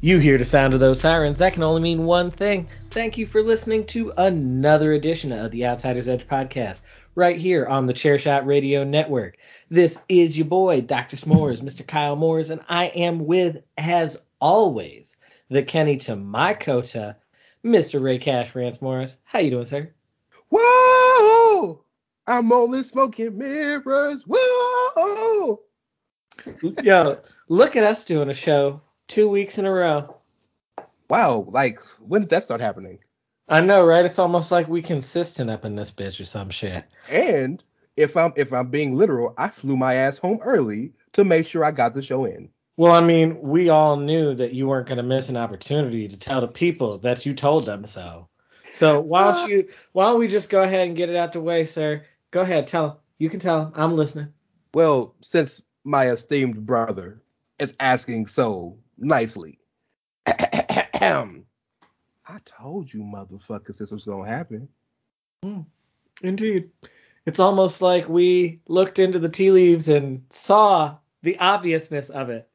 You hear the sound of those sirens. That can only mean one thing. Thank you for listening to another edition of the Outsiders Edge podcast, right here on the Chairshot Radio Network. This is your boy, Dr. S'mores, Mr. Kyle Moores, and I am with, as always, the Kenny to my Kota, Mr. Ray Cash Rance Morris. How you doing, sir? Whoa! I'm only smoking mirrors. Whoa! Yo, look at us doing a show two weeks in a row. Wow, like when did that start happening? I know, right? It's almost like we consistent up in this bitch or some shit. And if I'm if I'm being literal, I flew my ass home early to make sure I got the show in. Well, I mean, we all knew that you weren't going to miss an opportunity to tell the people that you told them so. So why don't you? Why don't we just go ahead and get it out the way, sir? Go ahead, tell. You can tell. I'm listening. Well, since my esteemed brother is asking so nicely, I told you, motherfuckers, this was gonna happen. Mm, indeed. It's almost like we looked into the tea leaves and saw the obviousness of it.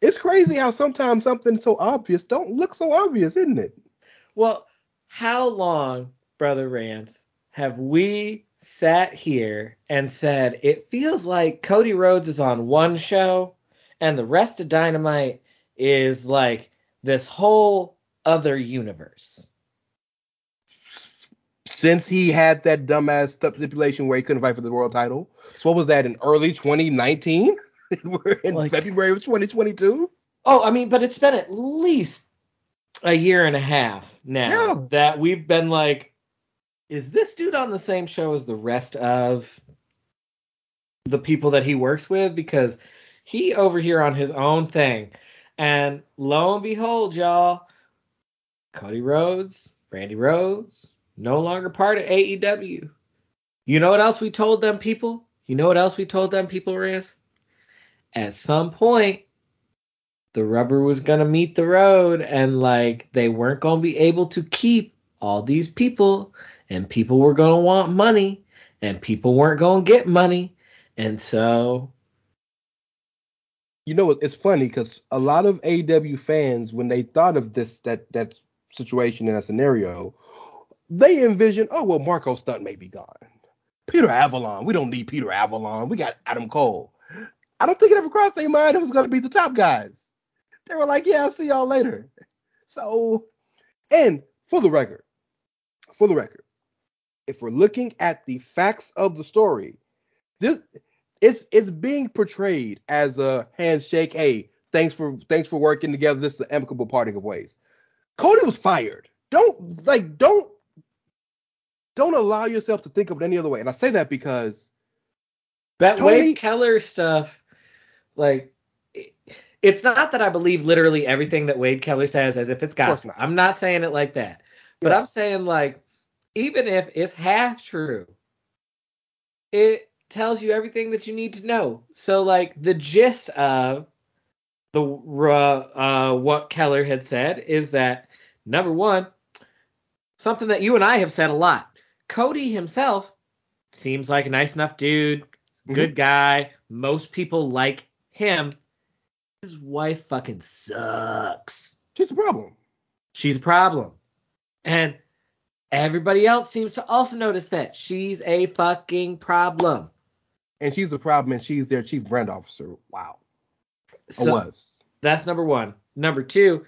It's crazy how sometimes something so obvious don't look so obvious, isn't it? Well, how long, Brother Rance, have we sat here and said it feels like Cody Rhodes is on one show and the rest of Dynamite is like this whole other universe? Since he had that dumbass stipulation where he couldn't fight for the world title. So what was that in early 2019? We're in Like- February of 2022. Oh, I mean, but it's been at least a year and a half now Yeah. that we've been like, is this dude on the same show as the rest of the people that he works with? Because he over here on his own thing. And lo and behold, y'all, Cody Rhodes, Brandi Rhodes, no longer part of AEW. You know what else we told them people? You know what else we told them people, Riz? At some point, the rubber was gonna meet the road, and like they weren't gonna be able to keep all these people, and people were gonna want money, and people weren't gonna get money, and so You know, it's funny because a lot of AEW fans, when they thought of this that that situation in that scenario, they envisioned, oh well, Marko Stunt may be gone. Peter Avalon, we don't need Peter Avalon. We got Adam Cole. I don't think it ever crossed their mind it was going to be the top guys. They were like, yeah, I'll see y'all later. So, and for the record, for the record, if we're looking at the facts of the story, this it's it's being portrayed as a handshake. Hey, thanks for thanks for working together. This is an amicable parting of ways. Cody was fired. Don't like don't don't allow yourself to think of it any other way. And I say that because that Tony- Wade Keller stuff, like, it- it's not that I believe literally everything that Wade Keller says as if it's gospel. not. I'm not saying it like that, but Yeah. I'm saying like, even if it's half true, it tells you everything that you need to know. So like the gist of the uh, uh, what Keller had said is that number one, something that you and I have said a lot. Cody himself seems like a nice enough dude, good guy. Most people like him. His wife fucking sucks. she's a problem. She's a problem. And everybody else seems to also notice that she's a fucking problem. And she's the problem, and she's their chief brand officer. Wow. So was. that's number one. Number two,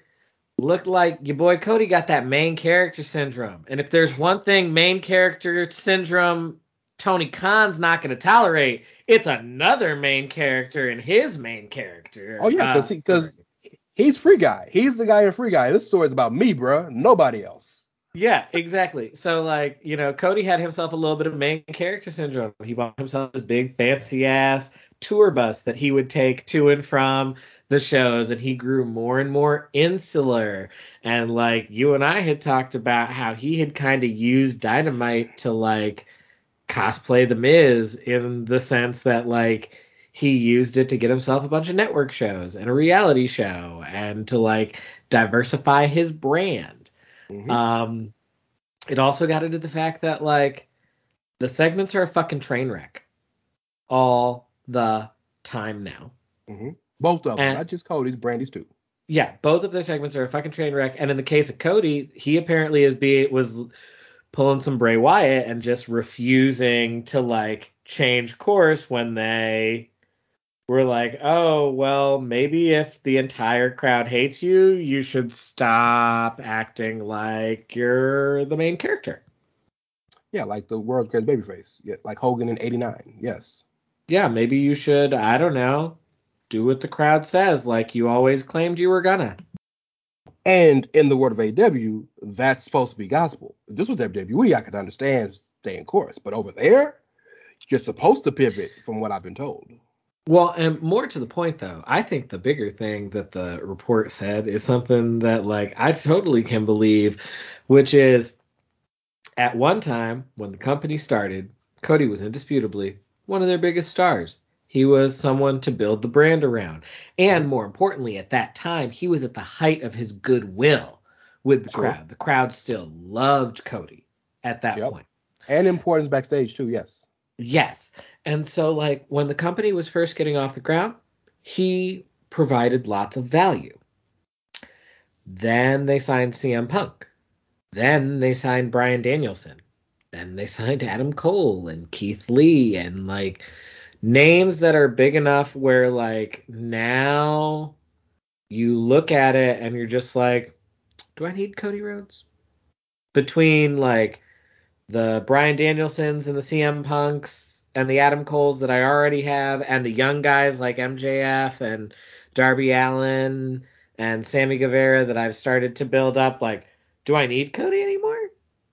looked like your boy Cody got that main character syndrome. And if there's one thing main character syndrome Tony Khan's not going to tolerate, it's another main character in his main character. Oh yeah, uh, because because story. he's free guy. He's the guy in free guy. This story's about me, bruh. Nobody else. Yeah, exactly. So like, you know, Cody had himself a little bit of main character syndrome. He bought himself this big fancy ass tour bus that he would take to and from the shows and he grew more and more insular. And like you and I had talked about how he had kind of used dynamite to like cosplay the Miz in the sense that like he used it to get himself a bunch of network shows and a reality show and to like diversify his brand. Mhm. Um, it also got into the fact that like the segments are a fucking train wreck all the time now. Both of them, and- not just Cody's, Brandi's too. Yeah, both of their segments are a fucking train wreck. And in the case of Cody, he apparently is be was pulling some Bray Wyatt and just refusing to like change course when they were like, "Oh, well, maybe if the entire crowd hates you, you should stop acting like you're the main character." Yeah, like the world's greatest babyface. Yeah, like Hogan in '89. Yes. Yeah, maybe you should, I don't know, do what the crowd says like you always claimed you were gonna. And in the world of AW, that's supposed to be gospel. If this was WWE, I could understand staying course, but over there, you're supposed to pivot, from what I've been told. Well, and more to the point, though, I think the bigger thing that the report said is something that, like, I totally can believe, which is at one time when the company started, Cody was indisputably one of their biggest stars. He was someone to build the brand around. And more importantly, at that time, he was at the height of his goodwill with the Sure. crowd. The crowd still loved Cody at that Yep. point. And importance backstage too. Yes. Yes. And so, like, when the company was first getting off the ground, he provided lots of value. Then they signed CM Punk. Then they signed Bryan Danielson. Then they signed Adam Cole and Keith Lee and, like, names that are big enough where, like, now you look at it and you're just like, do I need Cody Rhodes? Between, like, the Bryan Danielsons and the CM Punks and the Adam Coles that I already have, and the young guys like MJF and Darby Allin and Sammy Guevara that I've started to build up. Like, do I need Cody anymore?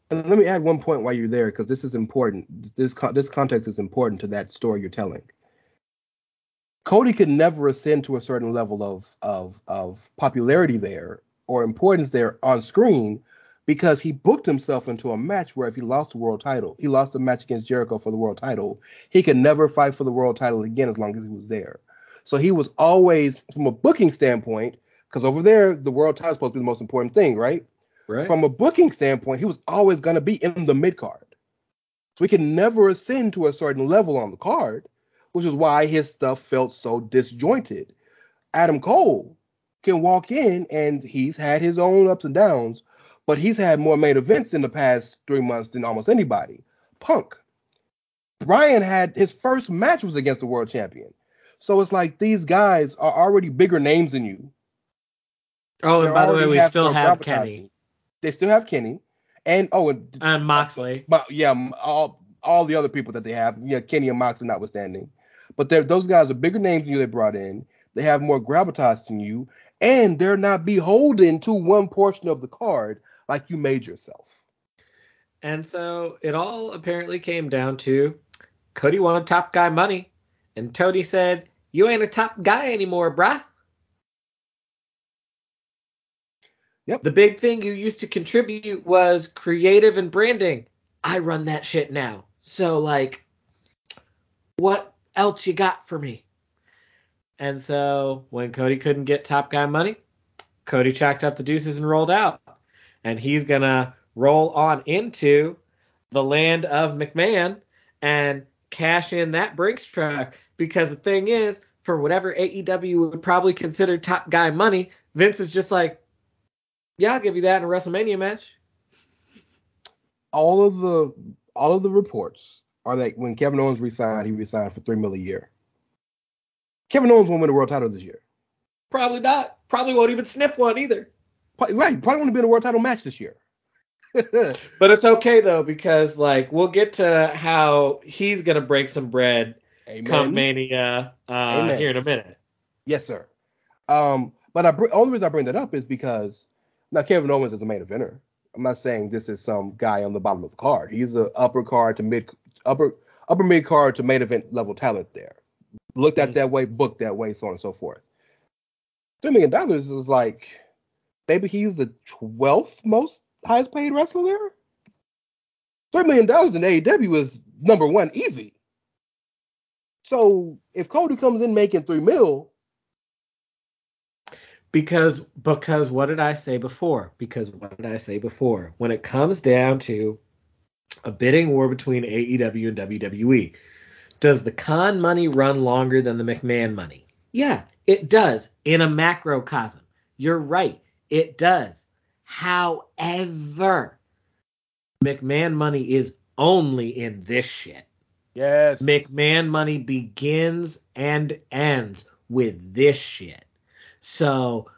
Let me add one point while you're there, because this is important. This this context is important to that story you're telling. Cody could never ascend to a certain level of of of popularity there or importance there on screen because he booked himself into a match where if he lost the world title, he lost the match against Jericho for the world title, he could never fight for the world title again as long as he was there. So he was always, from a booking standpoint, because over there the world title is supposed to be the most important thing, right? Right. From a booking standpoint, he was always going to be in the mid card. So he could never ascend to a certain level on the card, which is why his stuff felt so disjointed. Adam Cole can walk in and he's had his own ups and downs, but he's had more main events in the past three months than almost anybody. Punk. Bryan had his first match was against the world champion. So it's like these guys are already bigger names than you. Oh, and They by the way, we still have. Kenny They still have Kenny, and oh, and and Moxley. but yeah, all all the other people that they have, yeah, Kenny and Moxley notwithstanding, but those guys are bigger names than you. They brought in. They have more gravitas than you, and they're not beholden to one portion of the card like you made yourself. And so it all apparently came down to Cody wanted top guy money, and Tony said, "You ain't a top guy anymore, bruh." Yep. The big thing you used to contribute was creative and branding. I run that shit now. So like, what else you got for me? And so when Cody couldn't get top guy money, Cody chalked up the deuces and rolled out. And he's gonna roll on into the land of McMahon and cash in that Brinks truck. Because the thing is, for whatever AEW would probably consider top guy money, Vince is just like, yeah, I'll give you that in a WrestleMania match. All of the all of the reports are that when Kevin Owens resigned, he resigned for three mil a year. Kevin Owens won't win the world title this year. Probably not. Probably won't even sniff one either. Probably, right, probably won't be in a world title match this year. But it's okay though because like we'll get to how he's gonna break some bread come Mania uh, Amen. here in a minute. Yes, sir. Um, but I br- only reason I bring that up is because now Kevin Owens is a main eventer. I'm not saying this is some guy on the bottom of the card. He's a upper card to mid upper upper mid card to main event level talent there. Looked at Mhm. that way, booked that way, so on and so forth. Three million dollars is like maybe he's the twelfth most highest paid wrestler there. Three million dollars in AEW is number one easy. So if Cody comes in making three mil, Because because what did I say before? Because what did I say before? When it comes down to a bidding war between AEW and WWE, does the Khan money run longer than the McMahon money? Yeah, it does in a macrocosm. You're right, it does. However, McMahon money is only in this shit. yes, McMahon money begins and ends with this shit. So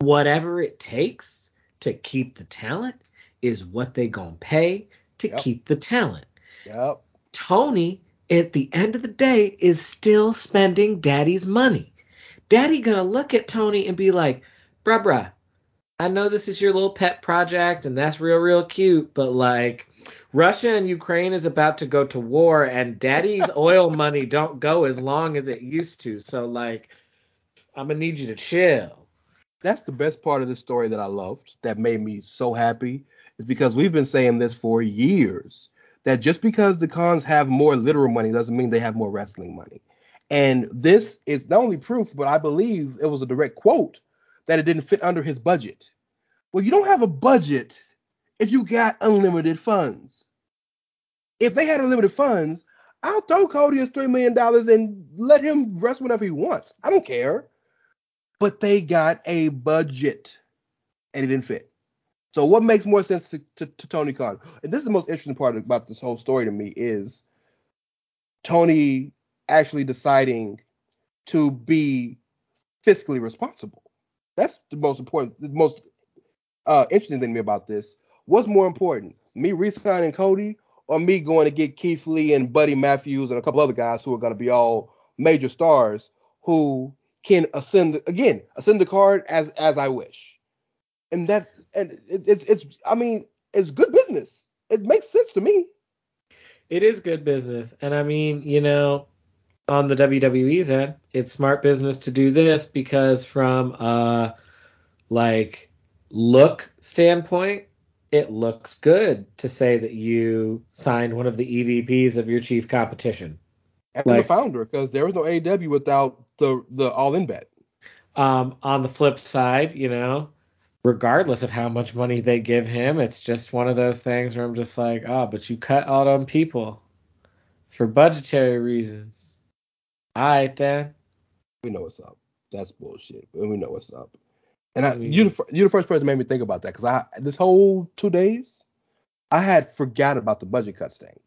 whatever it takes to keep the talent is what they gonna pay to Yep. keep the talent. Yep. Tony, at the end of the day, is still spending daddy's money. Daddy gonna look at Tony and be like, bruh bruh, I know this is your little pet project and that's real, real cute, but like Russia and Ukraine is about to go to war and daddy's oil money don't go as long as it used to. So like I'm gonna need you to chill. That's the best part of this story that I loved, that made me so happy, is because we've been saying this for years. That just because the Khans have more literal money doesn't mean they have more wrestling money. And this is not only proof, but I believe it was a direct quote that it didn't fit under his budget. Well, you don't have a budget if you got unlimited funds. If they had unlimited funds, I'll throw Cody his $3 million and let him wrestle whenever he wants. I don't care but they got a budget and it didn't fit. So what makes more sense to, to, to Tony Khan? And this is the most interesting part about this whole story to me is Tony actually deciding to be fiscally responsible. That's the most important, the most uh, interesting thing to me about this. What's more important, me re-signing Cody or me going to get Keith Lee and Buddy Matthews and a couple other guys who are going to be all major stars who can ascend again, ascend the card as as I wish, and that and it, it's it's I mean it's good business. It makes sense to me. It is good business. And I mean, you know, on the WWE's end, it's smart business to do this because from a like look standpoint, it looks good to say that you signed one of the EVPs of your chief competition. And Like- the founder, because there was no AEW without the the all in bet. Um, on the flip side, you know, regardless of how much money they give him, it's just one of those things where I'm just like, oh, but you cut out on people for budgetary reasons. All right, then. We know what's up. That's bullshit. We know what's up. And I, Mm. you, the, fir- you the first person that made me think about that because I this whole two days, I had forgot about the budget cuts thing.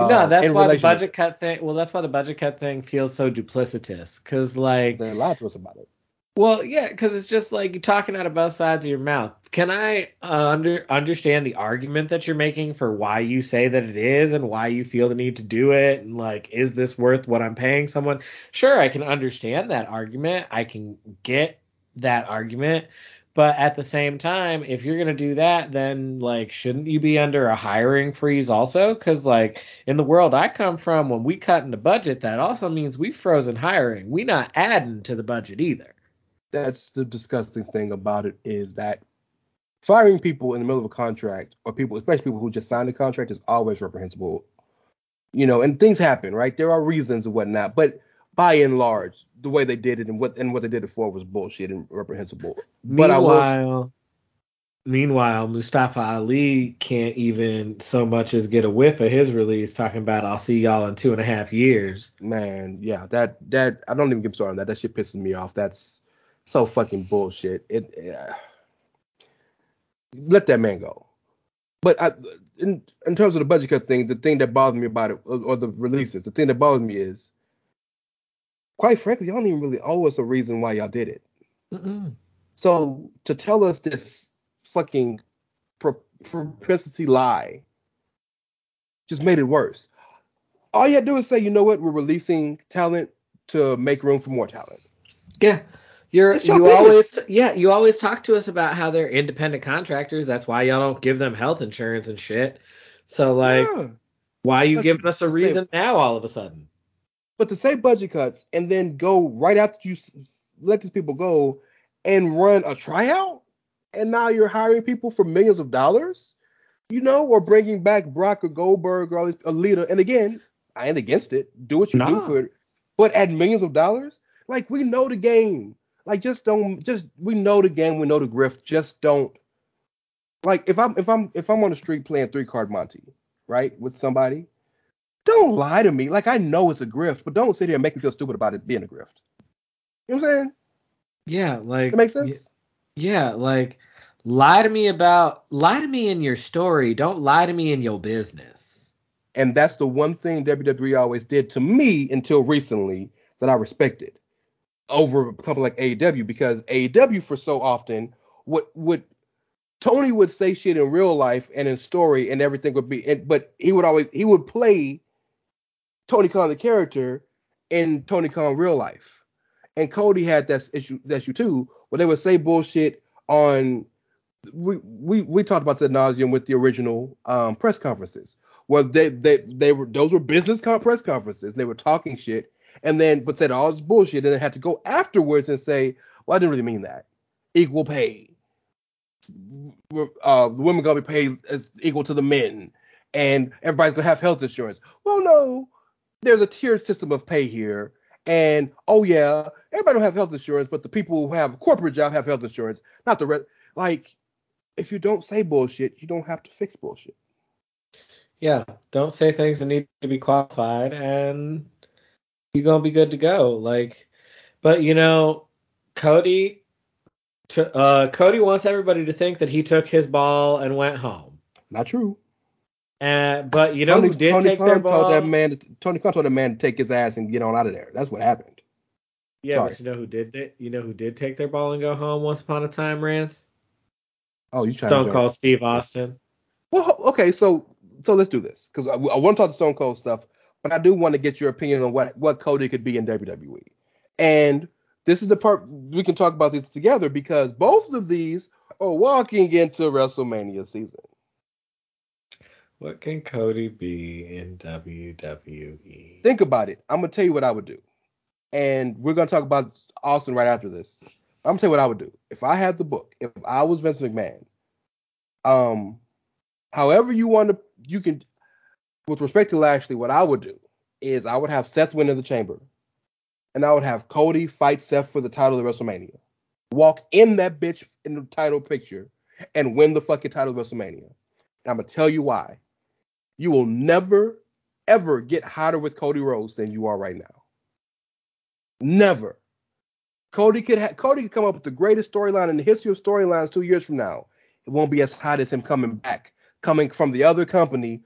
no, Um, that's why the budget cut thing. Well, that's why the budget cut thing feels so duplicitous. Cause like, They lied to us about it. Well, yeah, cause it's just like you're talking out of both sides of your mouth. Can I uh, under understand the argument that you're making for why you say that it is and why you feel the need to do it and like, is this worth what I'm paying someone? Sure, I can understand that argument. I can get that argument. But at the same time, if you're gonna do that, then like, shouldn't you be under a hiring freeze also? Because like in the world I come from, when we cut into budget, that also means we've frozen hiring. We're not adding to the budget either. That's the disgusting thing about it is that firing people in the middle of a contract or people, especially people who just signed a contract, is always reprehensible. You know, and things happen, right? There are reasons and whatnot, but by and large, the way they did it and what and what they did it for was bullshit and reprehensible. But I will Meanwhile, meanwhile, Mustafa Ali can't even so much as get a whiff of his release, talking about "I'll see y'all in two and a half years." Man, yeah, that that I don't even get started on that. That shit pisses me off. That's so fucking bullshit. It yeah. let that man go. But I, in in terms of the budget cut thing, the thing that bothers me about it, or, or the releases, the thing that bothers me is, quite frankly, y'all don't even really owe us a reason why y'all did it. Mm-mm. So to tell us this fucking propensity lie just made it worse. All you had to do is say, you know what, we're releasing talent to make room for more talent. Yeah. You're you always yeah, you always talk to us about how they're independent contractors. That's why y'all don't give them health insurance and shit. So like Yeah. why are you That's giving us a reason now all of a sudden? But to say budget cuts and then go right after you let these people go and run a tryout, and now you're hiring people for millions of dollars, you know, or bringing back Brock or Goldberg or all these, a leader. And again, I ain't against it. Do what you do Nah. for it, but at millions of dollars, like we know the game. Like just don't just we know the game. We know the grift. Just don't. Like if I'm if I'm if I'm on the street playing three card Monte, right, with somebody, don't lie to me. Like I know it's a grift, but don't sit here and make me feel stupid about it being a grift. You know what I'm saying? Yeah, like It makes sense. Yeah, like lie to me about lie to me in your story. Don't lie to me in your business. And that's the one thing WWE always did to me until recently that I respected over a company like AEW because AEW for so often would would Tony would say shit in real life and in story and everything would be and, but he would always he would play Tony Khan the character in Tony Khan real life. And Cody had that issue that issue too, where they would say bullshit on we we we talked about that nauseum with the original um, press conferences where they they they were those were business con- press conferences. They were talking shit and then but said all this bullshit and then had to go afterwards and say, well, I didn't really mean that. Equal pay. Uh, the women gonna be paid as equal to the men, and everybody's gonna have health insurance. Well, no, there's a tiered system of pay here, and oh yeah, everybody don't have health insurance, but the people who have a corporate job have health insurance, not the rest. Like, if you don't say bullshit, you don't have to fix bullshit. Yeah, don't say things that need to be qualified and you're to be good to go. Like but you know, Cody to, uh Cody wants everybody to think that he took his ball and went home. Not true. And but you know Tony, who did Tony take Khan their told ball? that man. To, Tony Khan told that man to take his ass and get on out of there. That's what happened. yeah, sorry. but you know who did that? You know who did take their ball and go home once upon a time, Rance? Oh, you Stone to Cold Steve Austin. Well, okay, so so let's do this because I, I want to talk the Stone Cold stuff, but I do want to get your opinion on what what Cody could be in WWE. And this is the part we can talk about this together because both of these are walking into WrestleMania season. What can Cody be in WWE? Think about it. I'm gonna tell you what I would do, and we're gonna talk about Austin right after this. I'm gonna tell you what I would do if I had the book. If I was Vince McMahon, um, however you want to, you can. With respect to Lashley, what I would do is I would have Seth win in the Chamber, and I would have Cody fight Seth for the title of WrestleMania. Walk in that bitch in the title picture and win the fucking title of WrestleMania. And I'm gonna tell you why. You will never, ever get hotter with Cody Rhodes than you are right now. Never. Cody could ha- Cody could come up with the greatest storyline in the history of storylines two years from now. It won't be as hot as him coming back, coming from the other company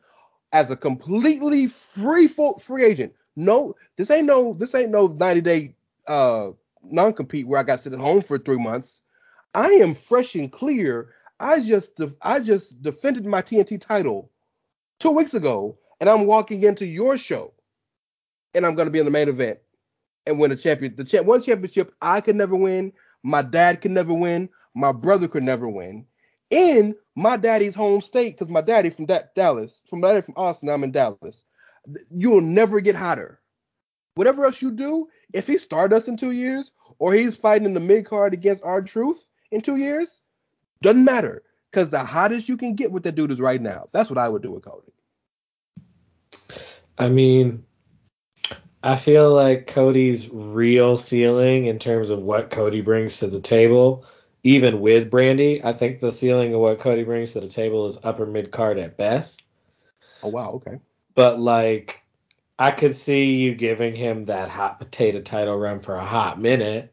as a completely free free agent. No, this ain't no this ain't no 90 day uh non compete where I got to sit at home for three months. I am fresh and clear. I just I just defended my TNT title two weeks ago, and I'm walking into your show, and I'm going to be in the main event and win a champion. The cha- one championship I could never win. My dad could never win. My brother could never win. In my daddy's home state, because my daddy from da- Dallas, from my daddy from Austin, I'm in Dallas. You'll never get hotter. Whatever else you do, if he's Stardust in two years, or he's fighting in the mid card against R-Truth in two years, doesn't matter. Because the hottest you can get with that dude is right now. That's what I would do with Cody. I mean, I feel like Cody's real ceiling in terms of what Cody brings to the table, even with Brandi, I think the ceiling of what Cody brings to the table is upper mid card at best. Oh wow, okay. But like, I could see you giving him that hot potato title run for a hot minute.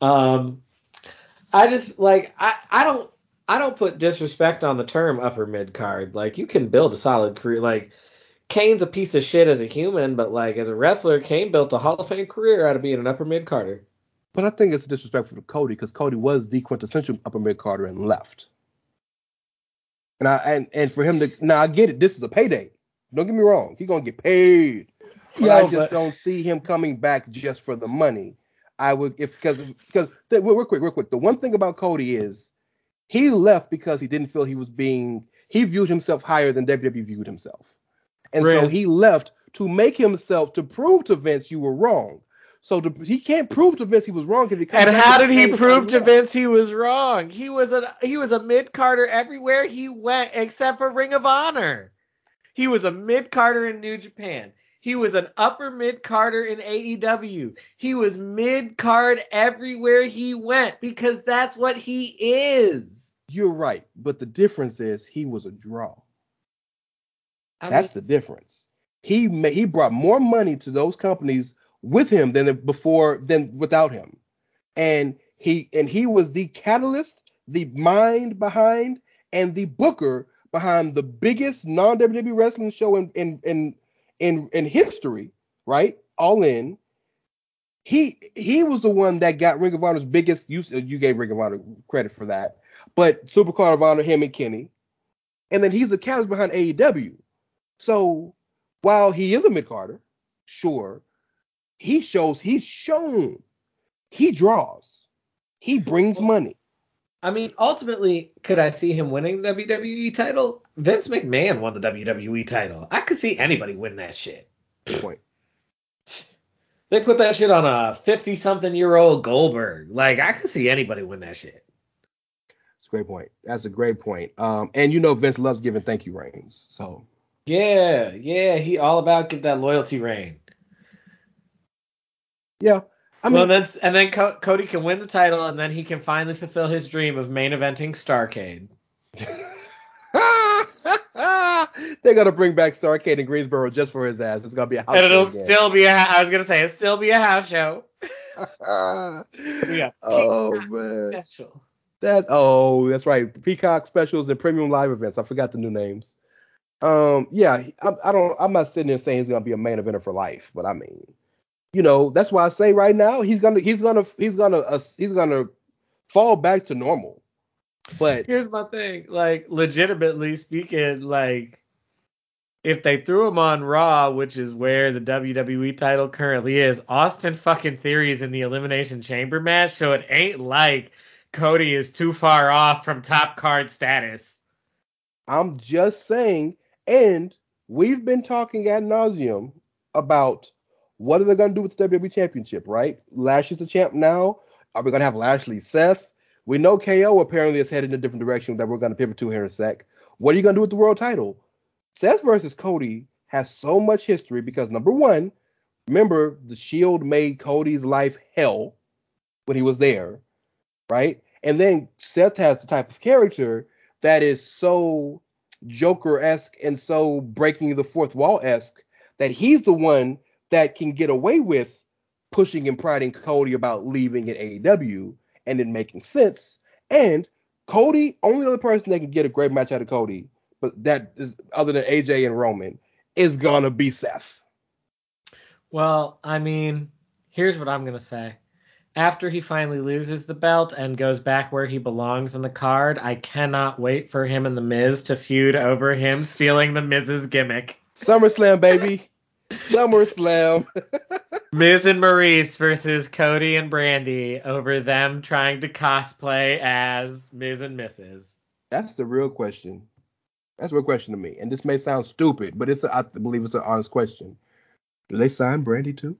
Um, I just like I I don't I don't put disrespect on the term upper mid card. Like you can build a solid career. Like Kane's a piece of shit as a human, but like as a wrestler, Kane built a Hall of Fame career out of being an upper mid carder. But I think it's disrespectful to Cody because Cody was the quintessential upper mid carder and left. And I and, and for him to now I get it, this is a payday. Don't get me wrong, he's gonna get paid. But Yo, I just but- don't see him coming back just for the money. I would if because because real quick, real quick. The one thing about Cody is he left because he didn't feel he was being he viewed himself higher than WWE viewed himself. And so he left to make himself to prove to Vince you were wrong. So to, he can't prove to Vince he was wrong. he And how did he prove to. Vince he was wrong? He was a he was a mid carder everywhere he went except for Ring of Honor. He was a mid carder in New Japan. He was an upper mid carder in AEW. He was mid card everywhere he went because that's what he is. You're right, but the difference is he was a draw. I That's mean, the difference. He ma- he brought more money to those companies with him than before than without him, and he and he was the catalyst, the mind behind, and the booker behind the biggest non WWE wrestling show in in in in, in history. Right, all in. He he was the one that got Ring of Honor's biggest. You you gave Ring of Honor credit for that, but Supercard of Honor, him and Kenny, and then he's the catalyst behind AEW. So while he is a mid carder, sure, he shows he's shown he draws, he brings money. I mean, ultimately, could I see him winning the WWE title? Vince McMahon won the WWE title. I could see anybody win that shit. Point. They put that shit on a 50 something year old Goldberg. Like, I could see anybody win that shit. It's a great point. That's a great point. Um, and you know Vince loves giving thank you rings. So Yeah, yeah, he all about give that loyalty reign. Yeah, I well, mean, then, and then Co- Cody can win the title, and then he can finally fulfill his dream of main eventing Starcade. they're gonna bring back Starcade in Greensboro just for his ass. It's gonna be a house and it'll show again. still be a. I was gonna say it'll still be a house show. Yeah. oh Peacock man. Special. That's oh, that's right. Peacock specials and premium live events. I forgot the new names. Um, yeah, I, I don't. I'm not sitting there saying he's gonna be a main eventer for life, but I mean, you know, that's why I say right now he's gonna he's gonna he's gonna uh, he's gonna fall back to normal. But Here's my thing, like legitimately speaking, like if they threw him on Raw, which is where the WWE title currently is, Austin fucking Theory is in the Elimination Chamber match, so it ain't like Cody is too far off from top card status. I'm just saying And we've been talking ad nauseum about what are they going to do with the WWE Championship, right? Lashley's the champ now. Are we going to have Lashley Seth? We know KO apparently is headed in a different direction that we're going to pivot to here in a sec. What are you going to do with the world title? Seth versus Cody has so much history because number one, remember the Shield made Cody's life hell when he was there, right? And then Seth has the type of character that is so Joker esque and so breaking the fourth wall esque that he's the one that can get away with pushing and priding Cody about leaving at AEW and it making sense. And Cody, only other person that can get a great match out of Cody, but that is other than AJ and Roman, is gonna be Seth. Well, I mean, here's what I'm gonna say. After he finally loses the belt and goes back where he belongs in the card, I cannot wait for him and the Miz to feud over him stealing the Miz's gimmick. SummerSlam, baby. SummerSlam. Miz and Maryse versus Cody and Brandi over them trying to cosplay as Miz and Mrs. That's the real question. That's a real question to me. And this may sound stupid, but it's a, I believe it's an honest question. Do they sign Brandi too?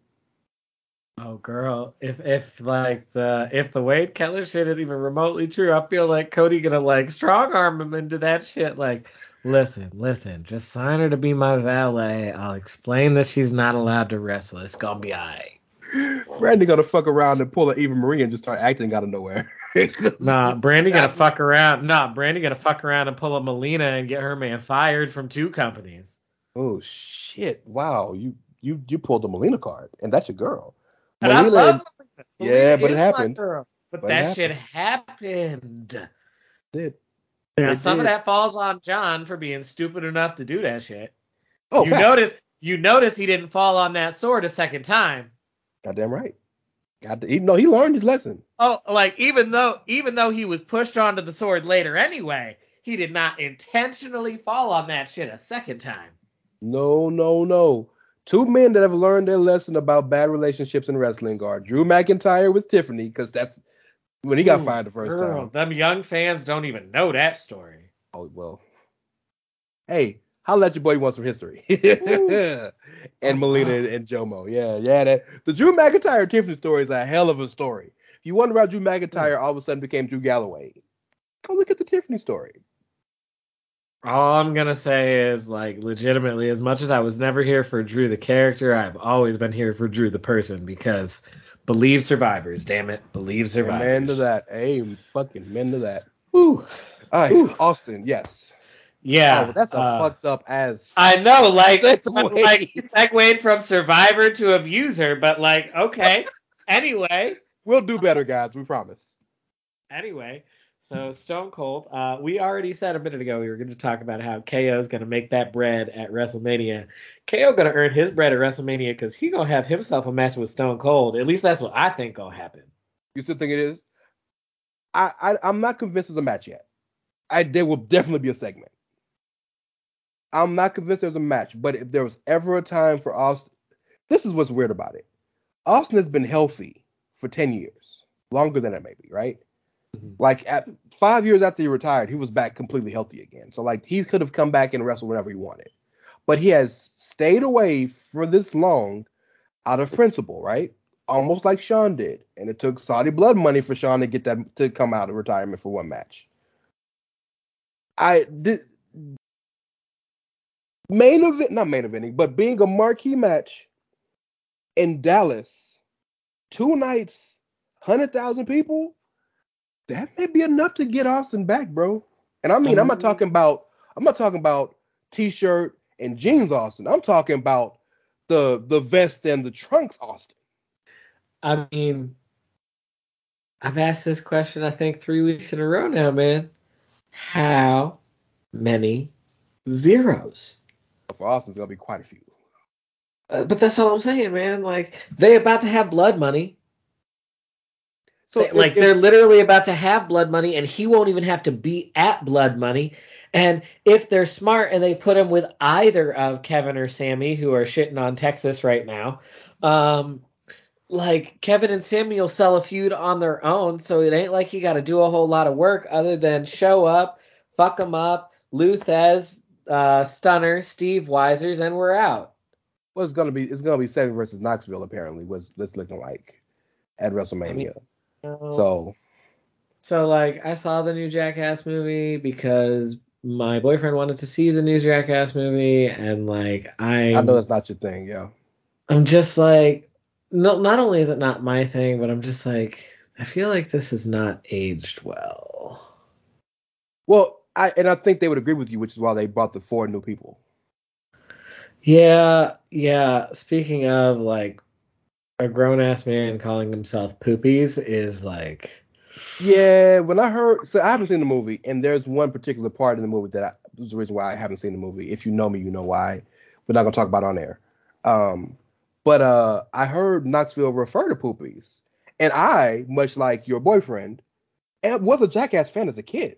Oh girl, if if like the if the Wade Keller shit is even remotely true, I feel like Cody gonna like strong arm him into that shit. Like, listen, listen, just sign her to be my valet. I'll explain that she's not allowed to wrestle. It's gonna be alright. Brandi gonna fuck around and pull an Eva Marie and just start acting out of nowhere. Nah, Brandi gonna fuck around. Nah, Brandi gonna fuck around and pull a Melina and get her man fired from two companies. Oh shit! Wow, you you you pulled the Melina card, and that's your girl. And I Melina- love Melina. Yeah, Melina but it happened. girl. But, But it that shit happened. did. Now, It some of that falls on John for being stupid enough to do that shit. Oh, you facts. notice you notice he didn't fall on that sword a second time. Goddamn right. God, he, no, he learned his lesson. Oh, like even though even though he was pushed onto the sword later anyway, he did not intentionally fall on that shit a second time. No, no, no. Two men that have learned their lesson about bad relationships in wrestling are Drew McIntyre with Tiffany, because that's when he got Ooh, fired the first Girl, time. them young fans don't even know that story. Oh well. Hey, holla at your boy you want some history. and Oh, Melina and, and Jomo. Yeah, yeah. That the Drew McIntyre Tiffany story is a hell of a story. If you wonder how Drew McIntyre hmm. all of a sudden became Drew Galloway, go look at the Tiffany story. All I'm gonna say is like legitimately, as much as I was never here for Drew the character, I've always been here for Drew the person because believe survivors, damn it, believe survivors. Amen to that. Amen. Fucking amen to that. Whew. All right, Ooh. Austin. Yes. Yeah, Oh, that's a uh, fucked up as. I know, like, like segued from survivor to abuser, but like, okay. anyway, We'll do better, guys. We promise. anyway, so Stone Cold, uh, we already said a minute ago we were going to talk about how KO is going to make that bread at WrestleMania. KO going to earn his bread at WrestleMania because he going to have himself a match with Stone Cold. At least that's what I think going to happen. You still think it is? I, I I'm not convinced there's a match yet. I there will definitely be a segment. I'm not convinced there's a match, but if there was ever a time for Austin, this is what's weird about it. Austin has been healthy for 10 years, longer than that maybe, right? Mhm. Like at five years after he retired, he was back completely healthy again. So like he could have come back and wrestled whenever he wanted, but he has stayed away for this long out of principle, right? Almost like Shawn did, and it took Saudi blood money for Shawn to get that to come out of retirement for one match. I did main event, not main eventing, but being a marquee match in Dallas, two nights, hundred thousand people. That may be enough to get Austin back, bro. And I mean, I'm not talking about, I'm not talking about t-shirt and jeans, Austin. I'm talking about the the vest and the trunks, Austin. I mean, I've asked this question, I think, three weeks in a row now, man. How many zeros? For Austin, there'll be quite a few. Uh, but that's all I'm saying, man. Like they about to have blood money. So They- like if- they're literally about to have blood money, and he won't even have to be at blood money. And if they're smart and they put him with either of Kevin or Sami, who are shitting on Texas right now, um, like Kevin and Sami will sell a feud on their own, so it ain't like you got to do a whole lot of work other than show up, fuck them up. Lou Thesz, uh, Stunner, Steve Weisers, and we're out. Well, it's gonna be it's gonna be Seven versus Knoxville apparently. What's that's looking like at WrestleMania. I mean, so, so like I saw the new Jackass movie because my boyfriend wanted to see the new Jackass movie, and like I I know it's not your thing, yeah. I'm just like, no, not only is it not my thing, but I'm just like, I feel like this is not aged well. Well, I and I think they would agree with you, which is why they brought the four new people. Yeah, yeah. Speaking of like a grown ass man calling himself poopies is like Yeah, when I heard so I haven't seen the movie, and there's one particular part in the movie that I, was the reason why I haven't seen the movie. If you know me, you know why. We're not gonna talk about on air. Um, but uh I heard Knoxville refer to poopies. And I, much like your boyfriend, was a Jackass fan as a kid.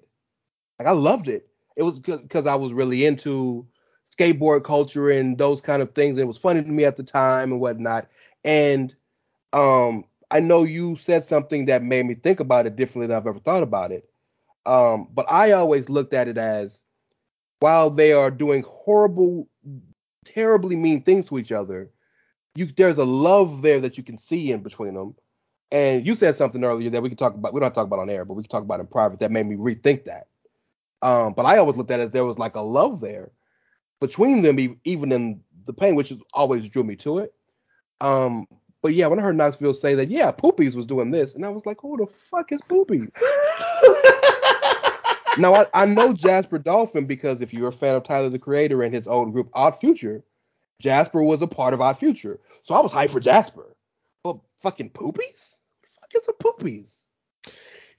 Like I loved it. It was because I was really into skateboard culture and those kind of things. And it was funny to me at the time and whatnot. And um, I know you said something that made me think about it differently than I've ever thought about it. Um, but I always looked at it as while they are doing horrible, terribly mean things to each other, you there's a love there that you can see in between them. And you said something earlier that we can talk about. We don't talk about on air, but we can talk about in private. That made me rethink that. Um, but I always looked at it as there was like a love there between them, even in the pain, which always drew me to it. Um, but yeah, when I heard Knoxville say that, yeah, Poopies was doing this, and I was like, who the fuck is Poopies? now I, I know Jasper Dolphin because if you're a fan of Tyler the Creator and his old group Odd Future, Jasper was a part of Odd Future, so I was hyped for Jasper. But fucking Poopies? Fuck is a Poopies?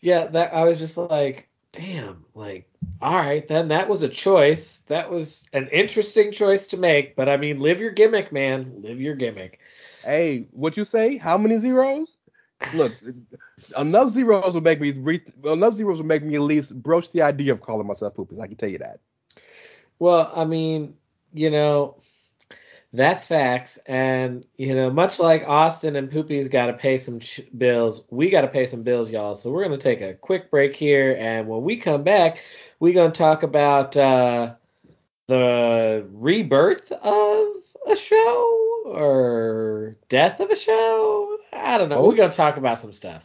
Yeah, that I was just like, damn, like, all right, then that was a choice. That was an interesting choice to make, but I mean, live your gimmick, man. Live your gimmick. Hey, what you say? How many zeros? Look, enough zeros will make me re- enough zeros will make me at least broach the idea of calling myself poopies. I can tell you that. Well, I mean, you know, that's facts. And, you know, much like Austin and Poopy's got to pay some ch- bills, we got to pay some bills, y'all. So we're to take a quick break here. And when we come back, we're to talk about uh, the rebirth of a show or death of a show. I don't know. Oh. We're going to talk about some stuff.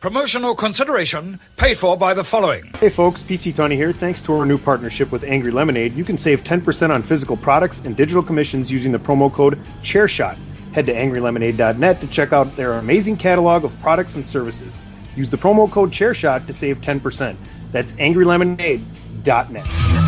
Promotional consideration paid for by the following. Hey folks, PC Tony here. Thanks to our new partnership with Angry Lemonade, you can save 10% on physical products and digital commissions using the promo code ChairShot. Head to angrylemonade.net to check out their amazing catalog of products and services. Use the promo code ChairShot to save 10%. That's angrylemonade.net.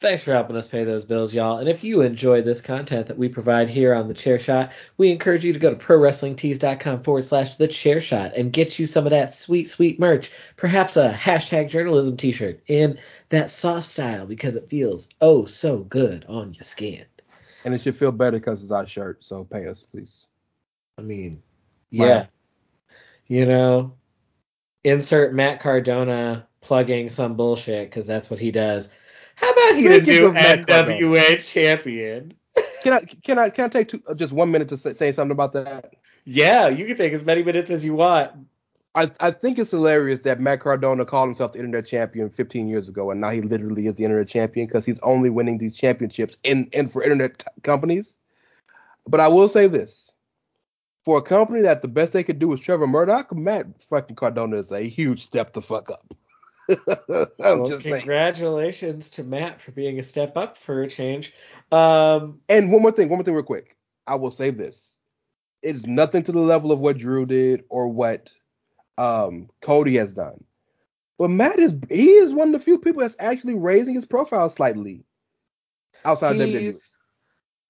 Thanks for helping us pay those bills, y'all. And if you enjoy this content that we provide here on The Chair Shot, we encourage you to go to prowrestlingtees.com forward slash The Chair Shot and get you some of that sweet, sweet merch. Perhaps a hashtag journalism t shirt in that soft style because it feels oh so good on your skin. And it should feel better because it's our shirt. So pay us, please. I mean, yeah. You know, insert Matt Cardona plugging some bullshit because that's what he does. How about he the new NWA champion? Can I can I can I take two, just one minute to say, say something about that? Yeah, you can take as many minutes as you want. I, I think it's hilarious that Matt Cardona called himself the internet champion 15 years ago, and now he literally is the internet champion because he's only winning these championships in and for internet t- companies. But I will say this: for a company that the best they could do was Trevor Murdoch, Matt fucking Cardona is a huge step to fuck up. I'm well, congratulations saying. to Matt for being a step up for a change. Um, and one more thing, one more thing, real quick. I will say this: it's nothing to the level of what Drew did or what um, Cody has done. But Matt is he is one of the few people that's actually raising his profile slightly outside he's, WWE.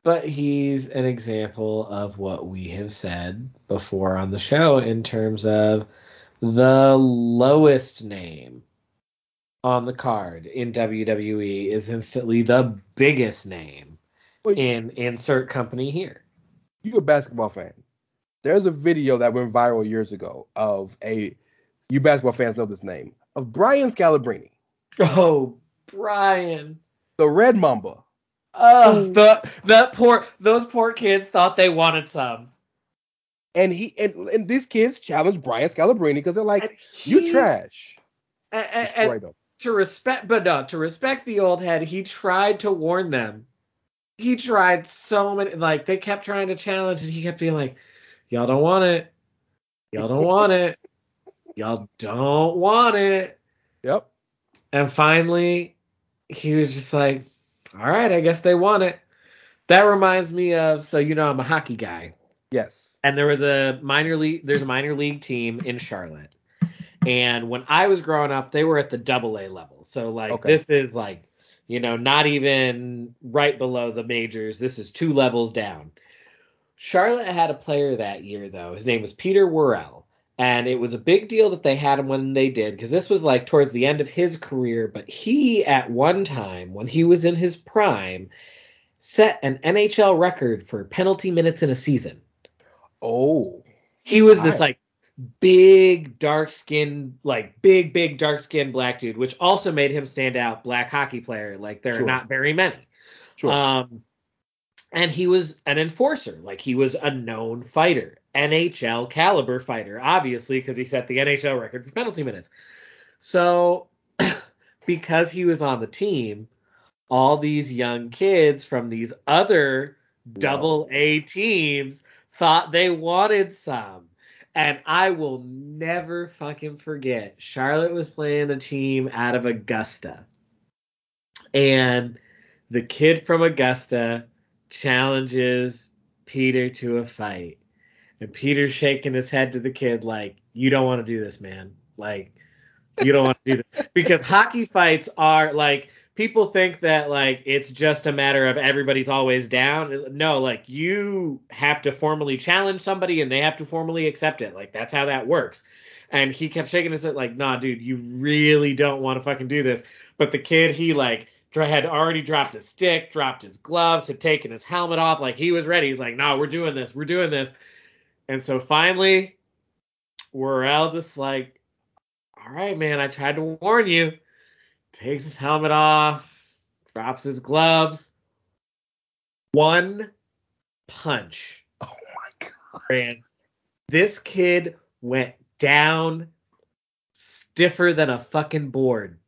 But he's an example of what we have said before on the show in terms of the lowest name on the card in WWE is instantly the biggest name well, in insert company here. You're a basketball fan. There's a video that went viral years ago of a you basketball fans know this name of Brian Scalabrine. Oh, Brian. The Red Mamba. Oh, the that poor those poor kids thought they wanted some. And he and, and these kids challenged Brian Scalabrine because they're like, he, "You trash." And, and, to respect, but no, to respect the old head, he tried to warn them. He tried so many, like they kept trying to challenge, and he kept being like, "Y'all don't want it. Y'all don't want it. Y'all don't want it." Yep. And finally, he was just like, "All right, I guess they want it." That reminds me of so you know I'm a hockey guy. Yes. And there was a minor league. There's a minor league team in Charlotte Mm-hmm. and when I was growing up, they were at the double A level. So like okay. this is like, you know, not even right below the majors. This is two levels down. Charlotte had a player that year though. His name was Peter Worrell. And it was a big deal that they had him when they did, because this was like towards the end of his career. But he, at one time, when he was in his prime, set an NHL record for penalty minutes in a season. Oh. He was this like big dark skin like big big dark skinned black dude which also made him stand out black hockey player. Like there sure. are not very many. Sure. um and he was an enforcer. Like he was a known fighter nhl caliber fighter obviously because he set the nhl record for penalty minutes. So because he was on the team all these young kids from these other double a teams thought they wanted some and I will never fucking forget. Charlotte was playing a team out of Augusta. And the kid from Augusta challenges Peter to a fight. And Peter's shaking his head to the kid like, You don't want to do this, man. Like, you don't want to do this. Because hockey fights are like people think that like it's just a matter of everybody's always down. No, like you have to formally challenge somebody and they have to formally accept it. Like that's how that works. And he kept shaking his head like, nah, dude, you really don't want to fucking do this. But the kid, he like had already dropped his stick, dropped his gloves, had taken his helmet off, like he was ready. He's like, no, we're doing this, we're doing this. And so finally, Worrell just like, all right, man, I tried to warn you takes his helmet off, drops his gloves. One punch. Oh my god. This kid went down stiffer than a fucking board.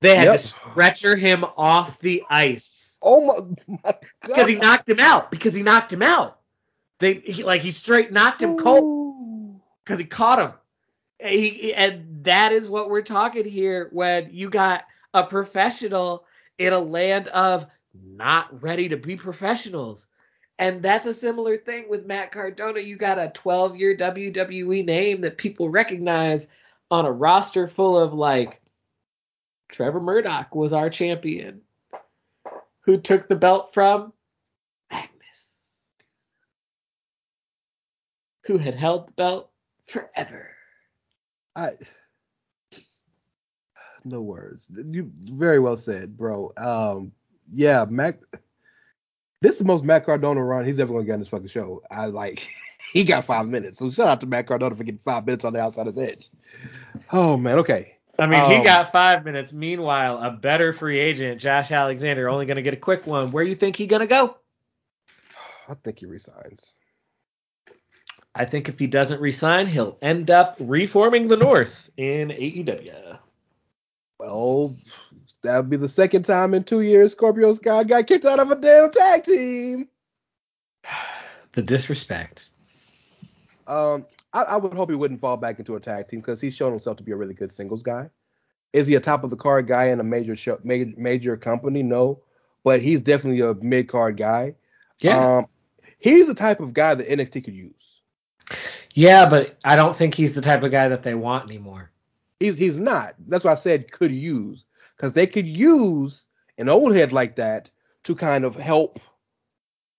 They had yep. to stretcher him off the ice. Oh my, my god. Because he knocked him out. Because he knocked him out. They he, like he straight knocked him Ooh. cold because he caught him. He, and that is what we're talking here when you got a professional in a land of not ready to be professionals. And that's a similar thing with Matt Cardona. You got a 12 year WWE name that people recognize on a roster full of like Trevor Murdoch was our champion. Who took the belt from Magnus, who had held the belt forever. I no words. You very well said, bro. Um, yeah, Mac. This is the most Matt Cardona run he's ever gonna get on this fucking show. I like. He got five minutes, so shout out to Matt Cardona for getting five minutes on the outside of his edge. Oh man, okay. I mean, he Um, got five minutes. Meanwhile, a better free agent, Josh Alexander, only going to get a quick one. Where you think he going to go? I think he resigns. I think if he doesn't resign, he'll end up reforming the North in AEW. Well, that would be the second time in two years Scorpio Sky got kicked out of a damn tag team. The disrespect. Um, I, I would hope he wouldn't fall back into a tag team because he's shown himself to be a really good singles guy. Is he a top of the card guy in a major show, major, major company? No, but he's definitely a mid card guy. Yeah. Um, he's the type of guy that NXT could use. Yeah, but I don't think he's the type of guy that they want anymore. He's he's not. That's why I said could use because they could use an old head like that to kind of help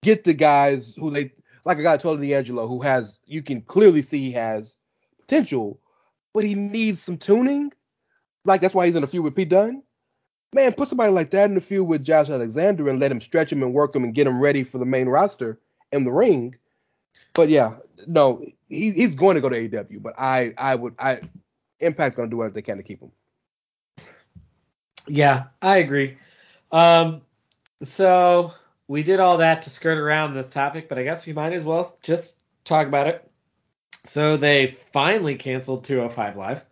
get the guys who they like a guy Tony D'Angelo who has you can clearly see he has potential, but he needs some tuning. Like that's why he's in a feud with Pete Dunne. Man, put somebody like that in the feud with Josh Alexander and let him stretch him and work him and get him ready for the main roster in the ring. But yeah, no, he, he's going to go to AEW, But I, I would, I, Impact's going to do whatever they can to keep him. Yeah, I agree. Um, so we did all that to skirt around this topic, but I guess we might as well just talk about it. So they finally canceled 205 Live.